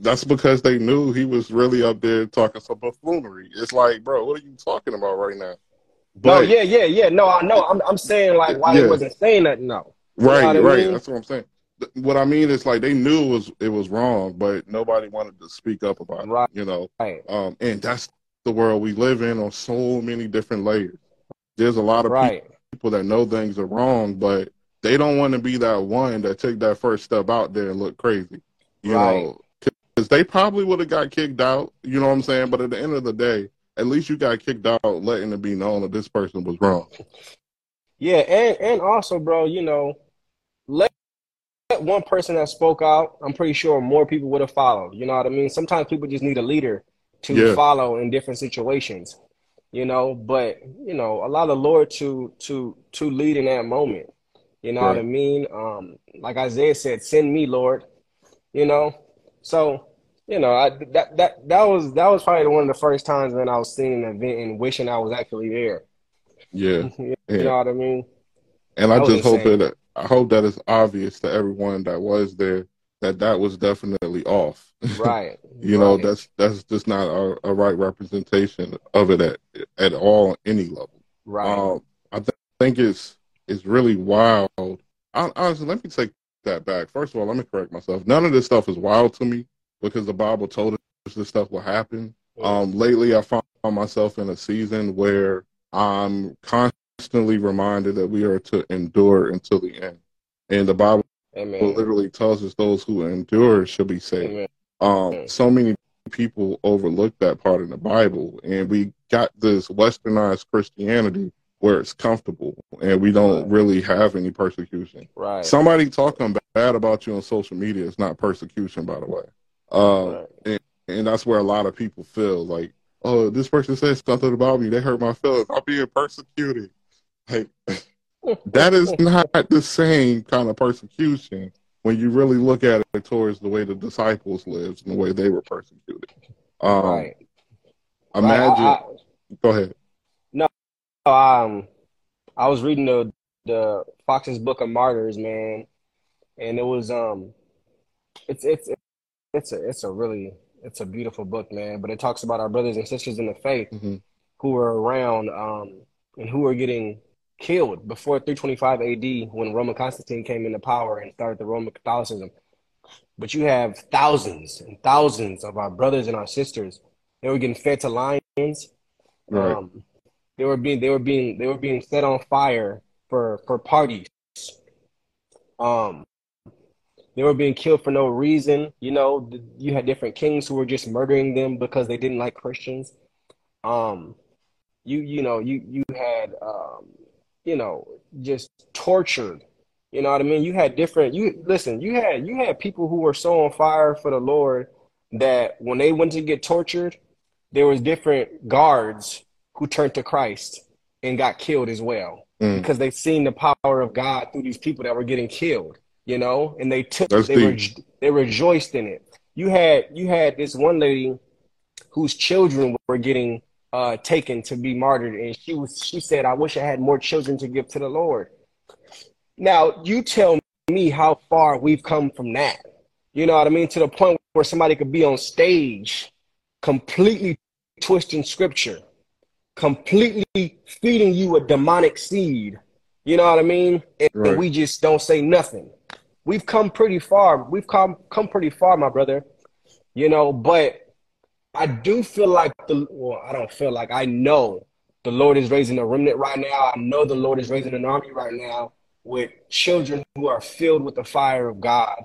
That's because they knew he was really up there talking some buffoonery. It's like, bro, what are you talking about right now? no, yeah, yeah, yeah. No, I know. I'm, I'm saying like why Yeah. they wasn't saying that. No. Right, what I right. mean? That's what I'm saying. What I mean is like they knew it was it was wrong, but nobody wanted to speak up about it. Right. You know, Right. um, and that's the world we live in on so many different layers. There's a lot of Right. people that know things are wrong, but they don't want to be that one that take that first step out there and look crazy. You Right. know, because they probably would have got kicked out. You know what I'm saying? But at the end of the day, at least you got kicked out, letting it be known that this person was wrong. Yeah, and and also, bro, you know, let, let one person that spoke out. I'm pretty sure more people would have followed. You know what I mean? Sometimes people just need a leader to Yeah. follow in different situations. You know, but you know, allow the Lord to to to lead in that moment. You know what I mean? Um, like Isaiah said, "Send me, Lord." You know, so you know, I that that that was that was probably one of the first times when I was seeing an event and wishing I was actually there. Yeah. You know what I mean? And I That just hope that I hope that it's obvious to everyone that was there that that was definitely off. Right. you right. know, that's that's just not a, a, right representation of it at at all, any level. Right. Um, I th- think it's it's really wild. I, honestly, let me take that back. First of all, let me correct myself. None of this stuff is wild to me because the Bible told us this stuff will happen. Um, lately, I found myself in a season where I'm constantly reminded that we are to endure until the end, and the Bible Amen. literally tells us those who endure shall be saved. Um, so many people overlook that part in the Bible, and we got this westernized Christianity where it's comfortable, and we don't Right. really have any persecution. Right. Somebody talking bad about you on social media is not persecution, by the way. Uh, Right. and, and that's where a lot of people feel like, oh, this person says something about me. They hurt my feelings. I'm being persecuted. Like, that is not the same kind of persecution when you really look at it towards the way the disciples lived and the way they were persecuted. Um, right. Imagine. Right, go ahead. No, um, I was reading the the Fox's Book of Martyrs, man, and it was um, it's it's it's a it's a really it's a beautiful book, man. But it talks about our brothers and sisters in the faith hmm who were around um and who were getting killed before 325 AD when Roman Constantine came into power and started the Roman Catholicism. But you have thousands and thousands of our brothers and our sisters. They were getting fed to lions. Right. Um, they were being they were being they were being set on fire for for parties. Um, they were being killed for no reason. You know, you had different kings who were just murdering them because they didn't like Christians. Um, you you know you you had um, you know just tortured. You know what I mean? You had different. You listen. You had you had people who were so on fire for the Lord that when they went to get tortured, there was different guards who turned to Christ and got killed as well Mm. because they seen the power of God through these people that were getting killed, you know, and they took That's they deep. were they rejoiced in it. You had you had this one lady whose children were getting uh taken to be martyred and she was she said I wish I had more children to give to the Lord. Now, you tell me how far we've come from that. You know what I mean? To the point where somebody could be on stage completely twisting scripture, completely feeding you a demonic seed. You know what I mean? And, Right. we just don't say nothing. We've come pretty far. We've come come pretty far, my brother. You know, but I do feel like the well, I don't feel like I know the Lord is raising a remnant right now. I know the Lord is raising an army right now with children who are filled with the fire of God.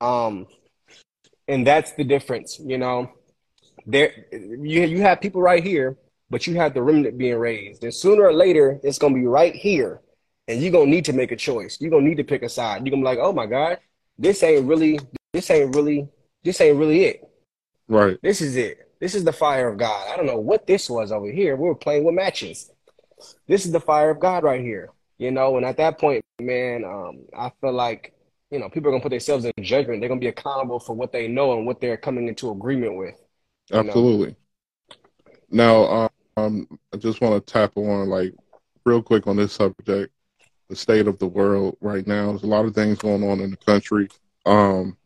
Um, and that's the difference, you know. There you you have people right here, but you have the remnant being raised. And sooner or later, it's gonna be right here. And you're gonna need to make a choice. You're gonna need to pick a side. You're gonna be like, oh my God, this ain't really this ain't really this ain't really it. Right. This is it. This is the fire of God. I don't know what this was over here. We were playing with matches. This is the fire of God right here. You know, and at that point, man, um, I feel like, you know, people are gonna put themselves in judgment. They're gonna be accountable for what they know and what they're coming into agreement with. You know. Absolutely. Now, um, I just want to tap on like real quick on this subject, the state of the world right now. There's a lot of things going on in the country. Um,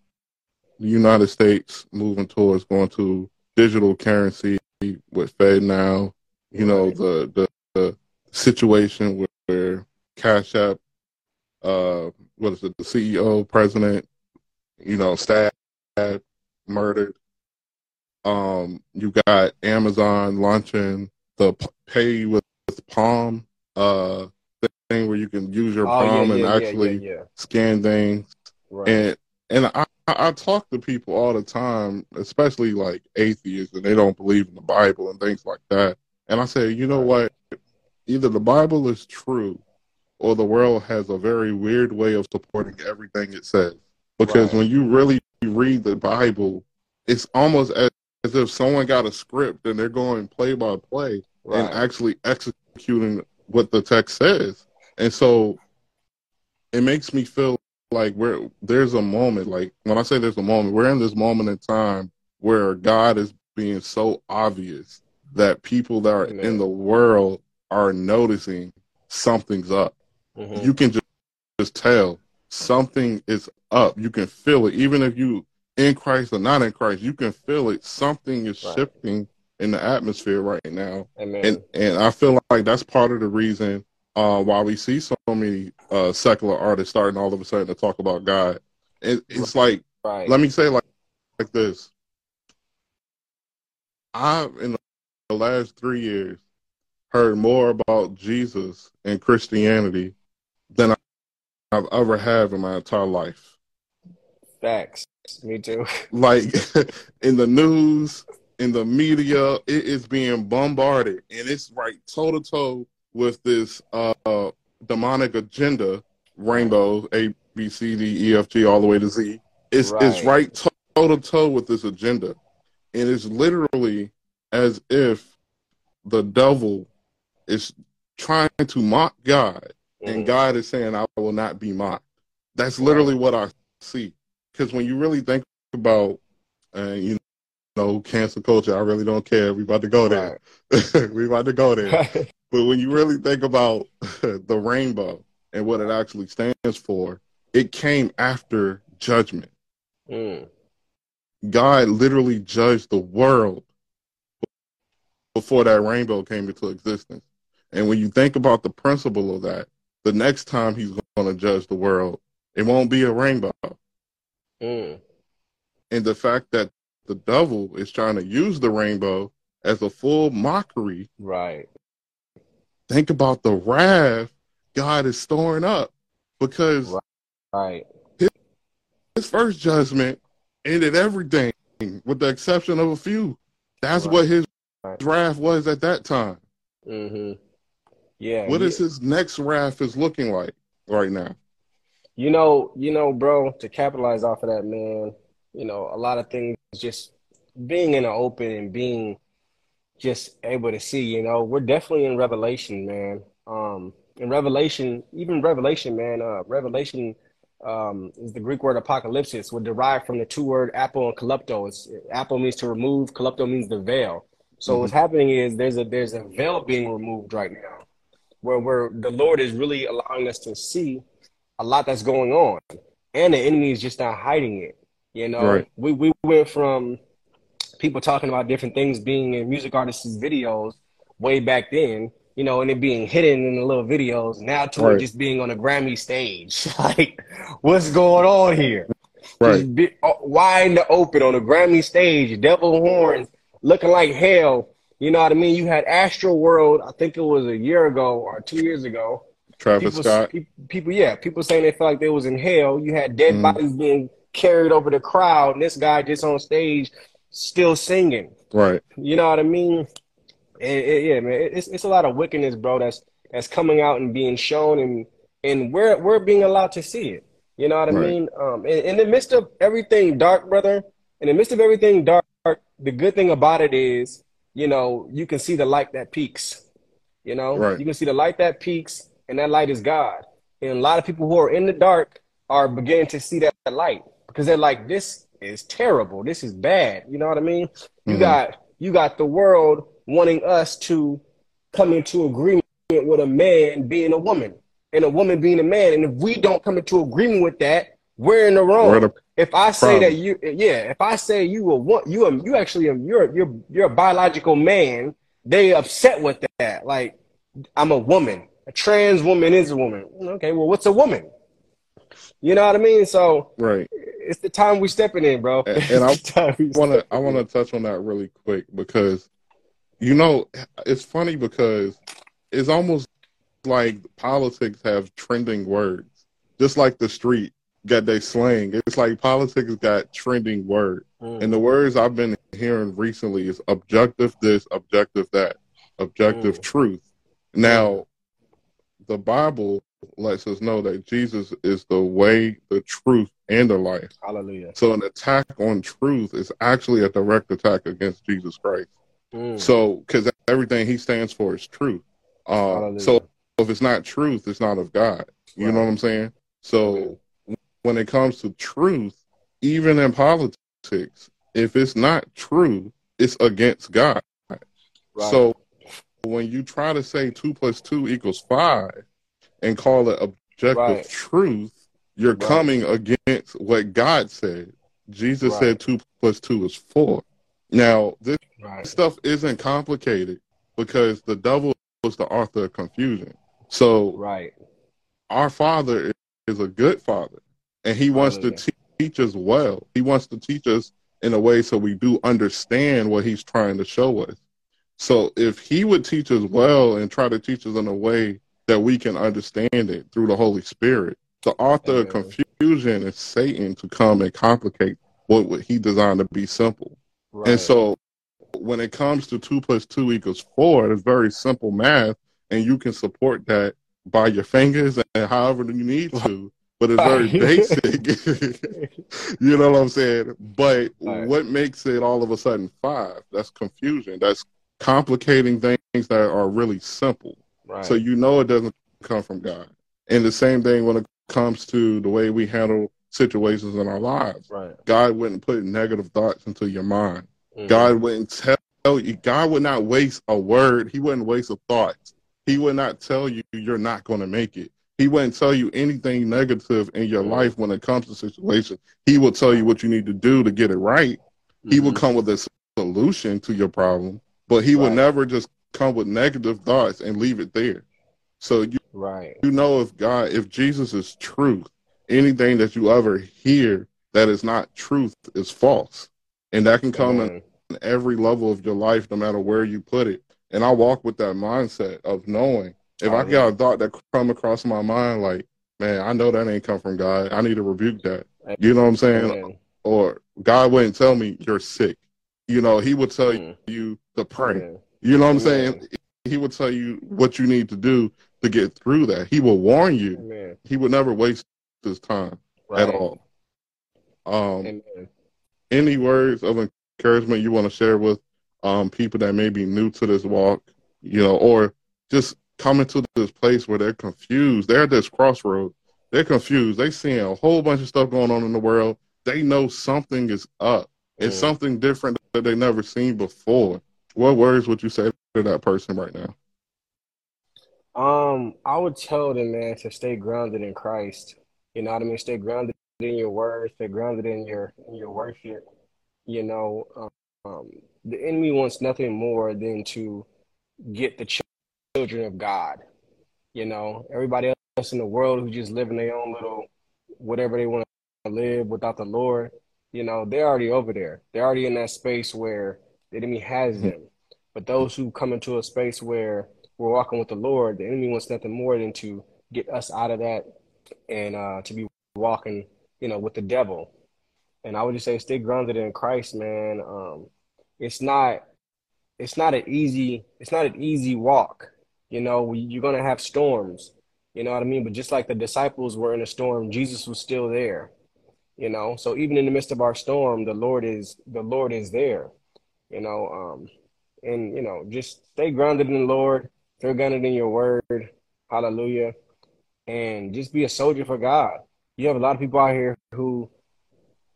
the United States moving towards going to digital currency with FedNow. You know Right. the the, the situation where, where Cash App, uh, what is it? The CEO, president, you know, staff murdered. Um, you got Amazon launching the pay with, with Palm uh thing where you can use your Oh, Palm and yeah, yeah, actually yeah, yeah. scan things. Right. And and I, I talk to people all the time, especially like atheists, and they don't believe in the Bible and things like that. And I say, you know what? Either the Bible is true, or the world has a very weird way of supporting everything it says. Because Right. when you really read the Bible, it's almost as, as if someone got a script and they're going play by play and actually executing what the text says. And so it makes me feel like we're there's a moment, like when I say there's a moment, we're in this moment in time where God is being so obvious that people that are Amen. in the world are noticing something's up. Mhm. You can just, just tell something is up. You can feel it, even if you in Christ or not in Christ. You can feel it. Something is Right. shifting in the atmosphere right now, Amen. and and I feel like that's part of the reason uh, why we see so many uh, secular artists starting all of a sudden to talk about God. It, it's like right. let me say like like this. I've in the last three years heard more about Jesus and Christianity than I've ever had in my entire life. Facts. Me too. Like in the news, in the media, it is being bombarded, and it's right toe to toe with this uh, demonic agenda, rainbow A B C D E F G all the way to Z. It's it's Right. right toe to toe with this agenda, and it's literally as if the devil is trying to mock God, and Mhm. God is saying, "I will not be mocked." That's literally what I see. Because when you really think about, uh, you know, cancel culture, I really don't care. We about to go there. we about to go there. But when you really think about the rainbow and what it actually stands for, it came after judgment. Mm. God literally judged the world before that rainbow came into existence. And when you think about the principle of that, the next time he's going to judge the world, it won't be a rainbow. Mm. And the fact that the devil is trying to use the rainbow as a full mockery, Right. Think about the wrath God is storing up because Right. his first judgment ended everything with the exception of a few. That's Right. what his Right. wrath was at that time. hmm Yeah. What you- is his next wrath is looking like right now? You know, you know, bro, to capitalize off of that, man, you know, a lot of things just being in the open and being just able to see, you know, we're definitely in Revelation, man. Um, in Revelation, even Revelation, man, uh, Revelation um, is the Greek word apocalypsis, would derive from the two word apple and calypto. It's, apple means to remove, calypto means the veil. So what's happening is there's a there's a veil being removed right now, where where the Lord is really allowing us to see a lot that's going on, and the enemy is just not hiding it. You know, Right. we we went from people talking about different things being in music artists' videos way back then, you know, and it being hidden in the little videos. Now to Right. it just being on a Grammy stage. like, what's going on here? Right. Be, uh, wide in the open on a Grammy stage, devil horns, looking like hell. You know what I mean? You had Astroworld, I think it was a year ago or two years ago. Travis People, Scott. pe- people, yeah, people saying they felt like they was in hell. You had dead Mhm. bodies being carried over the crowd, and this guy just on stage still singing. Right. You know what I mean? And, and, yeah, man, it's it's a lot of wickedness, bro. That's that's coming out and being shown, and and we're we're being allowed to see it. You know what I Right. mean? Um, in, in the midst of everything dark, brother, in the midst of everything dark, the good thing about it is, you know, you can see the light that peaks. You know, Right. you can see the light that peaks, and that light is God. And a lot of people who are in the dark are beginning to see that light because they're like, "This is terrible. This is bad." You know what I mean? You Mhm. got you got the world wanting us to come into agreement with a man being a woman and a woman being a man, and if we don't come into agreement with that, we're in the wrong. The if I say problem. that you, yeah, if I say you a wo- you a, you actually a, you're you're you're a biological man, they upset with that. Like I'm a woman, a trans woman is a woman. Okay, well, what's a woman? You know what I mean? So Right. It's the time we stepping in, bro. And- and I It's the time we want to I want to touch on that really quick because you know it's funny because it's almost like politics have trending words, just like the street got their slang. It's like politics got trending words, in. and the words I've been hearing recently is objective this, objective that, objective Mm. truth. Now, the Bible lets us know that Jesus is the way, the truth, and the life. Hallelujah. So an attack on truth is actually a direct attack against Jesus Christ. Mm. So because everything he stands for is truth. Uh, so if it's not truth, it's not of God. You know what I'm saying? So when it comes to truth, even in politics, if it's not true, it's against God. Right. So when you try to say two plus two equals five and call it objective Right. truth, You're Right. coming against what God said. Jesus Right. said two plus two is four. Now, this stuff isn't complicated because the devil is the author of confusion. So Right. our father is a good father and he wants to te- teach us well. He wants to teach us in a way so we do understand what he's trying to show us. So if he would teach us well and try to teach us in a way that we can understand it through the Holy Spirit, the author of confusion is Satan to come and complicate what, what he designed to be simple. Right. And so when it comes to two plus two equals four, it's very simple math, and you can support that by your fingers and however you need to. But it's very basic. you know what I'm saying? But Right. what makes it all of a sudden five? That's confusion. That's complicating things that are really simple. Right. So you know it doesn't come from God. And the same thing when it comes to the way we handle situations in our lives. right. God wouldn't put negative thoughts into your mind. Mhm. God wouldn't tell you. God would not waste a word. He wouldn't waste a thought. He would not tell you you're not going to make it. He wouldn't tell you anything negative in your Mhm. life when it comes to situations. He will tell you what you need to do to get it right. He will Mhm. come with a solution to your problem, but he will never just come with negative thoughts and leave it there. So you, Right. you know if God, if Jesus is truth, anything that you ever hear that is not truth is false. And that can come in every level of your life, no matter where you put it. And I walk with that mindset of knowing if I got a thought that come across my mind, like, man, I know that ain't come from God. I need to rebuke that. You know what I'm saying? Amen. Or God wouldn't tell me you're sick. You know, He would tell Mm. you to pray. Amen. You know what I'm saying? He would tell you what you need to do to get through that. He will warn you. Amen. He would never waste his time Right. at all. Um, Amen. any words of encouragement you want to share with um, people that may be new to this walk, you know, or just coming to this place where they're confused. They're at this crossroad. They're confused. They seeing a whole bunch of stuff going on in the world. They know something is up. It's Mm. something different that they never seen before. What words would you say to that person right now? Um, I would tell them, man, to stay grounded in Christ. You know what I mean? Stay grounded in your word, stay grounded in your in your worship. You know, um, the enemy wants nothing more than to get the children of God. You know, everybody else in the world who just living their own little whatever they want to live without the Lord, you know, they're already over there. They're already in that space where the enemy has them. But those who come into a space where we're walking with the Lord, the enemy wants nothing more than to get us out of that and uh, to be walking, you know, with the devil. And I would just say, stay grounded in Christ, man. Um, it's not, it's not an easy, it's not an easy walk. You know, you're gonna have storms. You know what I mean? But just like the disciples were in a storm, Jesus was still there. You know, so even in the midst of our storm, the Lord is the Lord is there. You know, um, and you know, just stay grounded in the Lord, stay grounded in your word. Hallelujah. And just be a soldier for God. You have a lot of people out here who,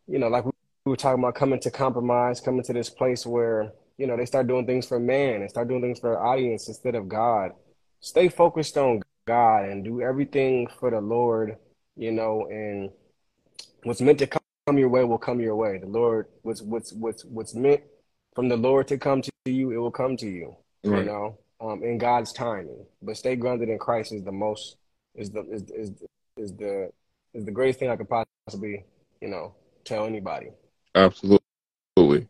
you know, like we were talking about coming to compromise, coming to this place where, you know, they start doing things for man and start doing things for audience instead of God. Stay focused on God and do everything for the Lord, you know, and what's meant to come your way will come your way. The Lord, what's what's what's what's meant from the Lord to come to you, it will come to you. You know, um, in God's timing. But stay grounded in Christ is the most is the is is is the is the greatest thing I could possibly you know tell anybody. Absolutely.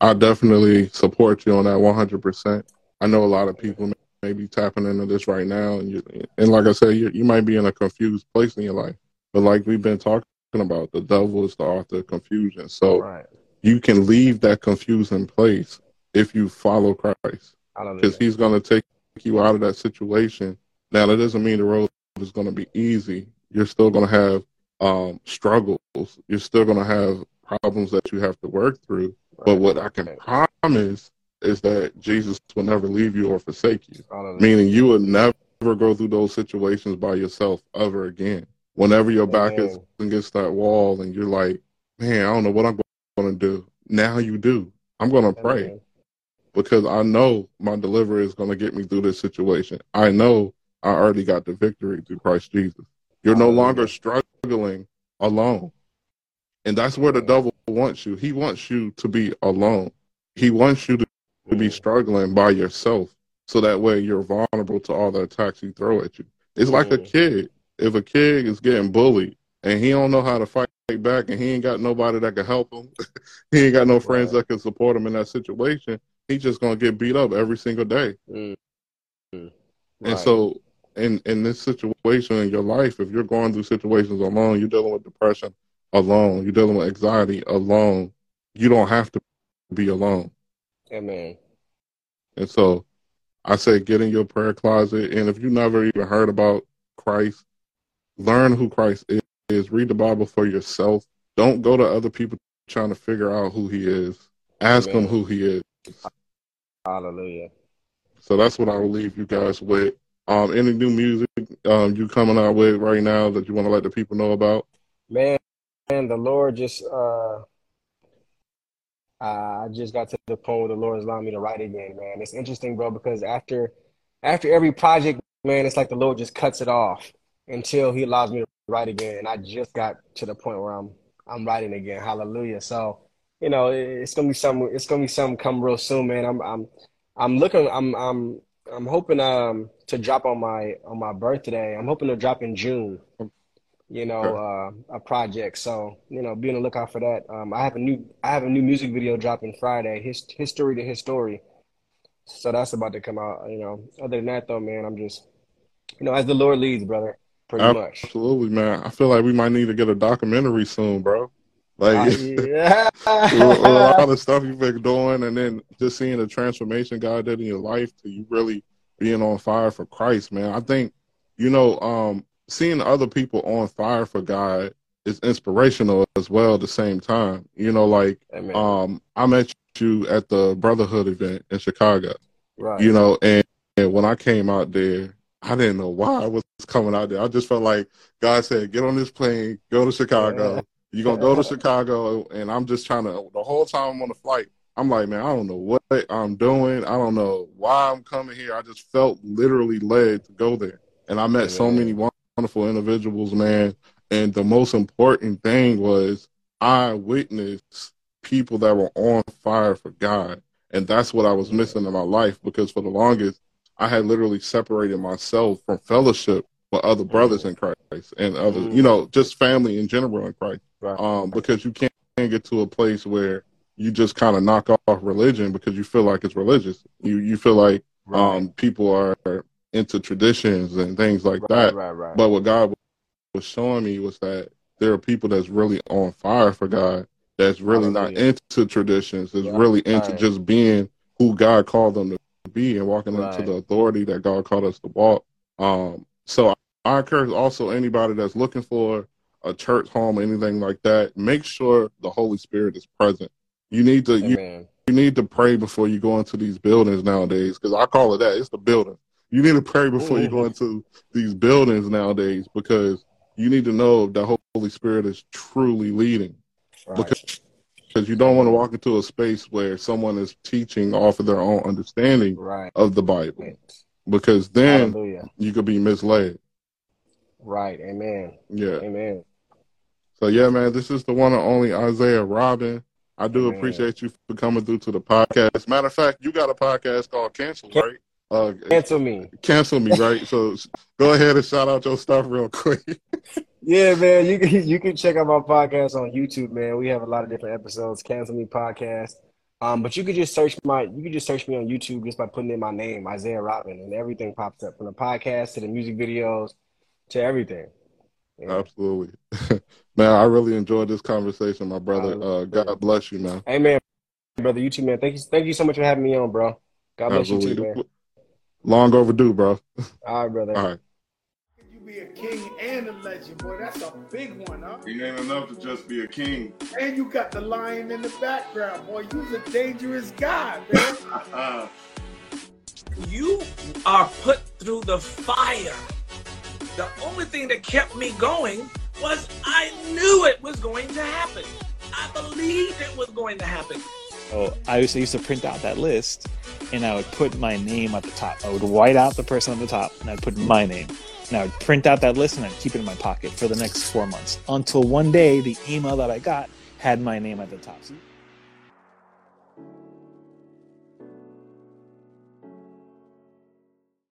I definitely support you on that 100%. I know a lot of people may- may be tapping into this right now. And, you, and like I said, you, you might be in a confused place in your life. But like we've been talking about, the devil is the author of confusion. So right. You can leave that confusing place if you follow Christ because he's going to take you out of that situation. Now, that doesn't mean the road is going to be easy. You're still going to have um, struggles. You're still going to have problems that you have to work through. But what I can promise is that Jesus will never leave you or forsake you, Hallelujah. meaning you will never go through those situations by yourself ever again. Whenever your back is against that wall and you're like, man, I don't know what I'm going to do. Now you do. I'm going to pray because I know my deliverer is going to get me through this situation. I know I already got the victory through Christ Jesus. You're no longer struggling struggling alone. And that's where the devil wants you. He wants you to be alone. He wants you to, to be struggling by yourself. So that way you're vulnerable to all the attacks he throw at you. It's like a kid. If a kid is getting bullied and he don't know how to fight back and he ain't got nobody that can help him, he ain't got no friends that can support him in that situation, he's just gonna get beat up every single day. Mm-hmm. Right. And so in in this situation in your life, if you're going through situations alone, you're dealing with depression alone, you're dealing with anxiety alone, you don't have to be alone. Amen. And so I say get in your prayer closet and if you never even heard about Christ, learn who Christ is, is. Read the Bible for yourself. Don't go to other people trying to figure out who he is. Ask Amen. him who he is. Hallelujah. So that's what I will leave you guys with. Um, any new music um, you coming out with right now that you want to let the people know about? Man, man the Lord just uh, I just got to the point where the Lord is allowing me to write again, man. It's interesting, bro, because after after every project, man, it's like the Lord just cuts it off until He allows me to write again. And I just got to the point where I'm I'm writing again. Hallelujah. So, you know, it's gonna be some it's gonna be something come real soon, man. I'm I'm I'm looking I'm I'm I'm hoping um to drop on my on my birthday. I'm hoping to drop in June. You know, uh, a project. So you know, be on the lookout for that. Um, I have a new I have a new music video dropping Friday. His history to his story. So that's about to come out. You know, other than that though, man, I'm just you know as the Lord leads, brother. Pretty Absolutely, much. Absolutely, man. I feel like we might need to get a documentary soon, bro. Like uh, yeah. a lot of stuff you've been doing, and then just seeing the transformation God did in your life to you really being on fire for Christ, man. I think you know, um, seeing other people on fire for God is inspirational as well. At the same time, you know, like Amen. um, I met you at the Brotherhood event in Chicago, right? You know, and, and when I came out there, I didn't know why I was coming out there. I just felt like God said, "Get on this plane, go to Chicago." You're gonna go to Chicago, and I'm just trying to. The whole time I'm on the flight, I'm like, man, I don't know what I'm doing. I don't know why I'm coming here. I just felt literally led to go there, and I met yeah. so many wonderful individuals, man. And the most important thing was I witnessed people that were on fire for God, and that's what I was missing in my life because for the longest, I had literally separated myself from fellowship with other brothers mm. in Christ and other, you know, just family in general in Christ. Right. Um, because you can't get to a place where you just kind of knock off religion because you feel like it's religious. You you feel like right. um, people are into traditions and things like right, that. Right, right. But what God was showing me was that there are people that's really on fire for God, that's really not into traditions, that's really into just being who God called them to be and walking into the authority that God called us to walk. Um, so I, I encourage also anybody that's looking for a church home, anything like that, make sure the Holy Spirit is present. You need to you, you need to pray before you go into these buildings nowadays because I call it that. It's the building. You need to pray before you go into these buildings nowadays because you need to know the Holy Spirit is truly leading. Right. Because because you don't want to walk into a space where someone is teaching off of their own understanding right. of the Bible, because then Hallelujah. you could be misled. Right. Amen. Yeah. Amen. So yeah, man, this is the one and only Isaiah Robin. I do man. appreciate you for coming through to the podcast. Matter of fact, you got a podcast called Cancel, right? Uh, cancel me. Cancel me, right? so go ahead and shout out your stuff real quick. yeah, man, you can you can check out my podcast on YouTube, man. We have a lot of different episodes. Cancel me podcast. Um, but you could just search my you could just search me on YouTube just by putting in my name, Isaiah Robin, and everything pops up from the podcast to the music videos to everything. Yeah. Absolutely. man, I really enjoyed this conversation, my brother. Uh, God bless you, man. Amen, brother. You too, man. Thank you, thank you so much for having me on, bro. God bless Absolutely. you too, man. Long overdue, bro. All right, brother. All right. You be a king and a legend, boy. That's a big one, huh? It ain't enough to just be a king. And you got the lion in the background, boy. You's a dangerous guy, man. you are put through the fire the only thing that kept me going was I knew it was going to happen. I believed it was going to happen. So I used to, used to print out that list and I would put my name at the top. I would white out the person at the top and I'd put my name. And I would print out that list and I'd keep it in my pocket for the next four months until one day the email that I got had my name at the top.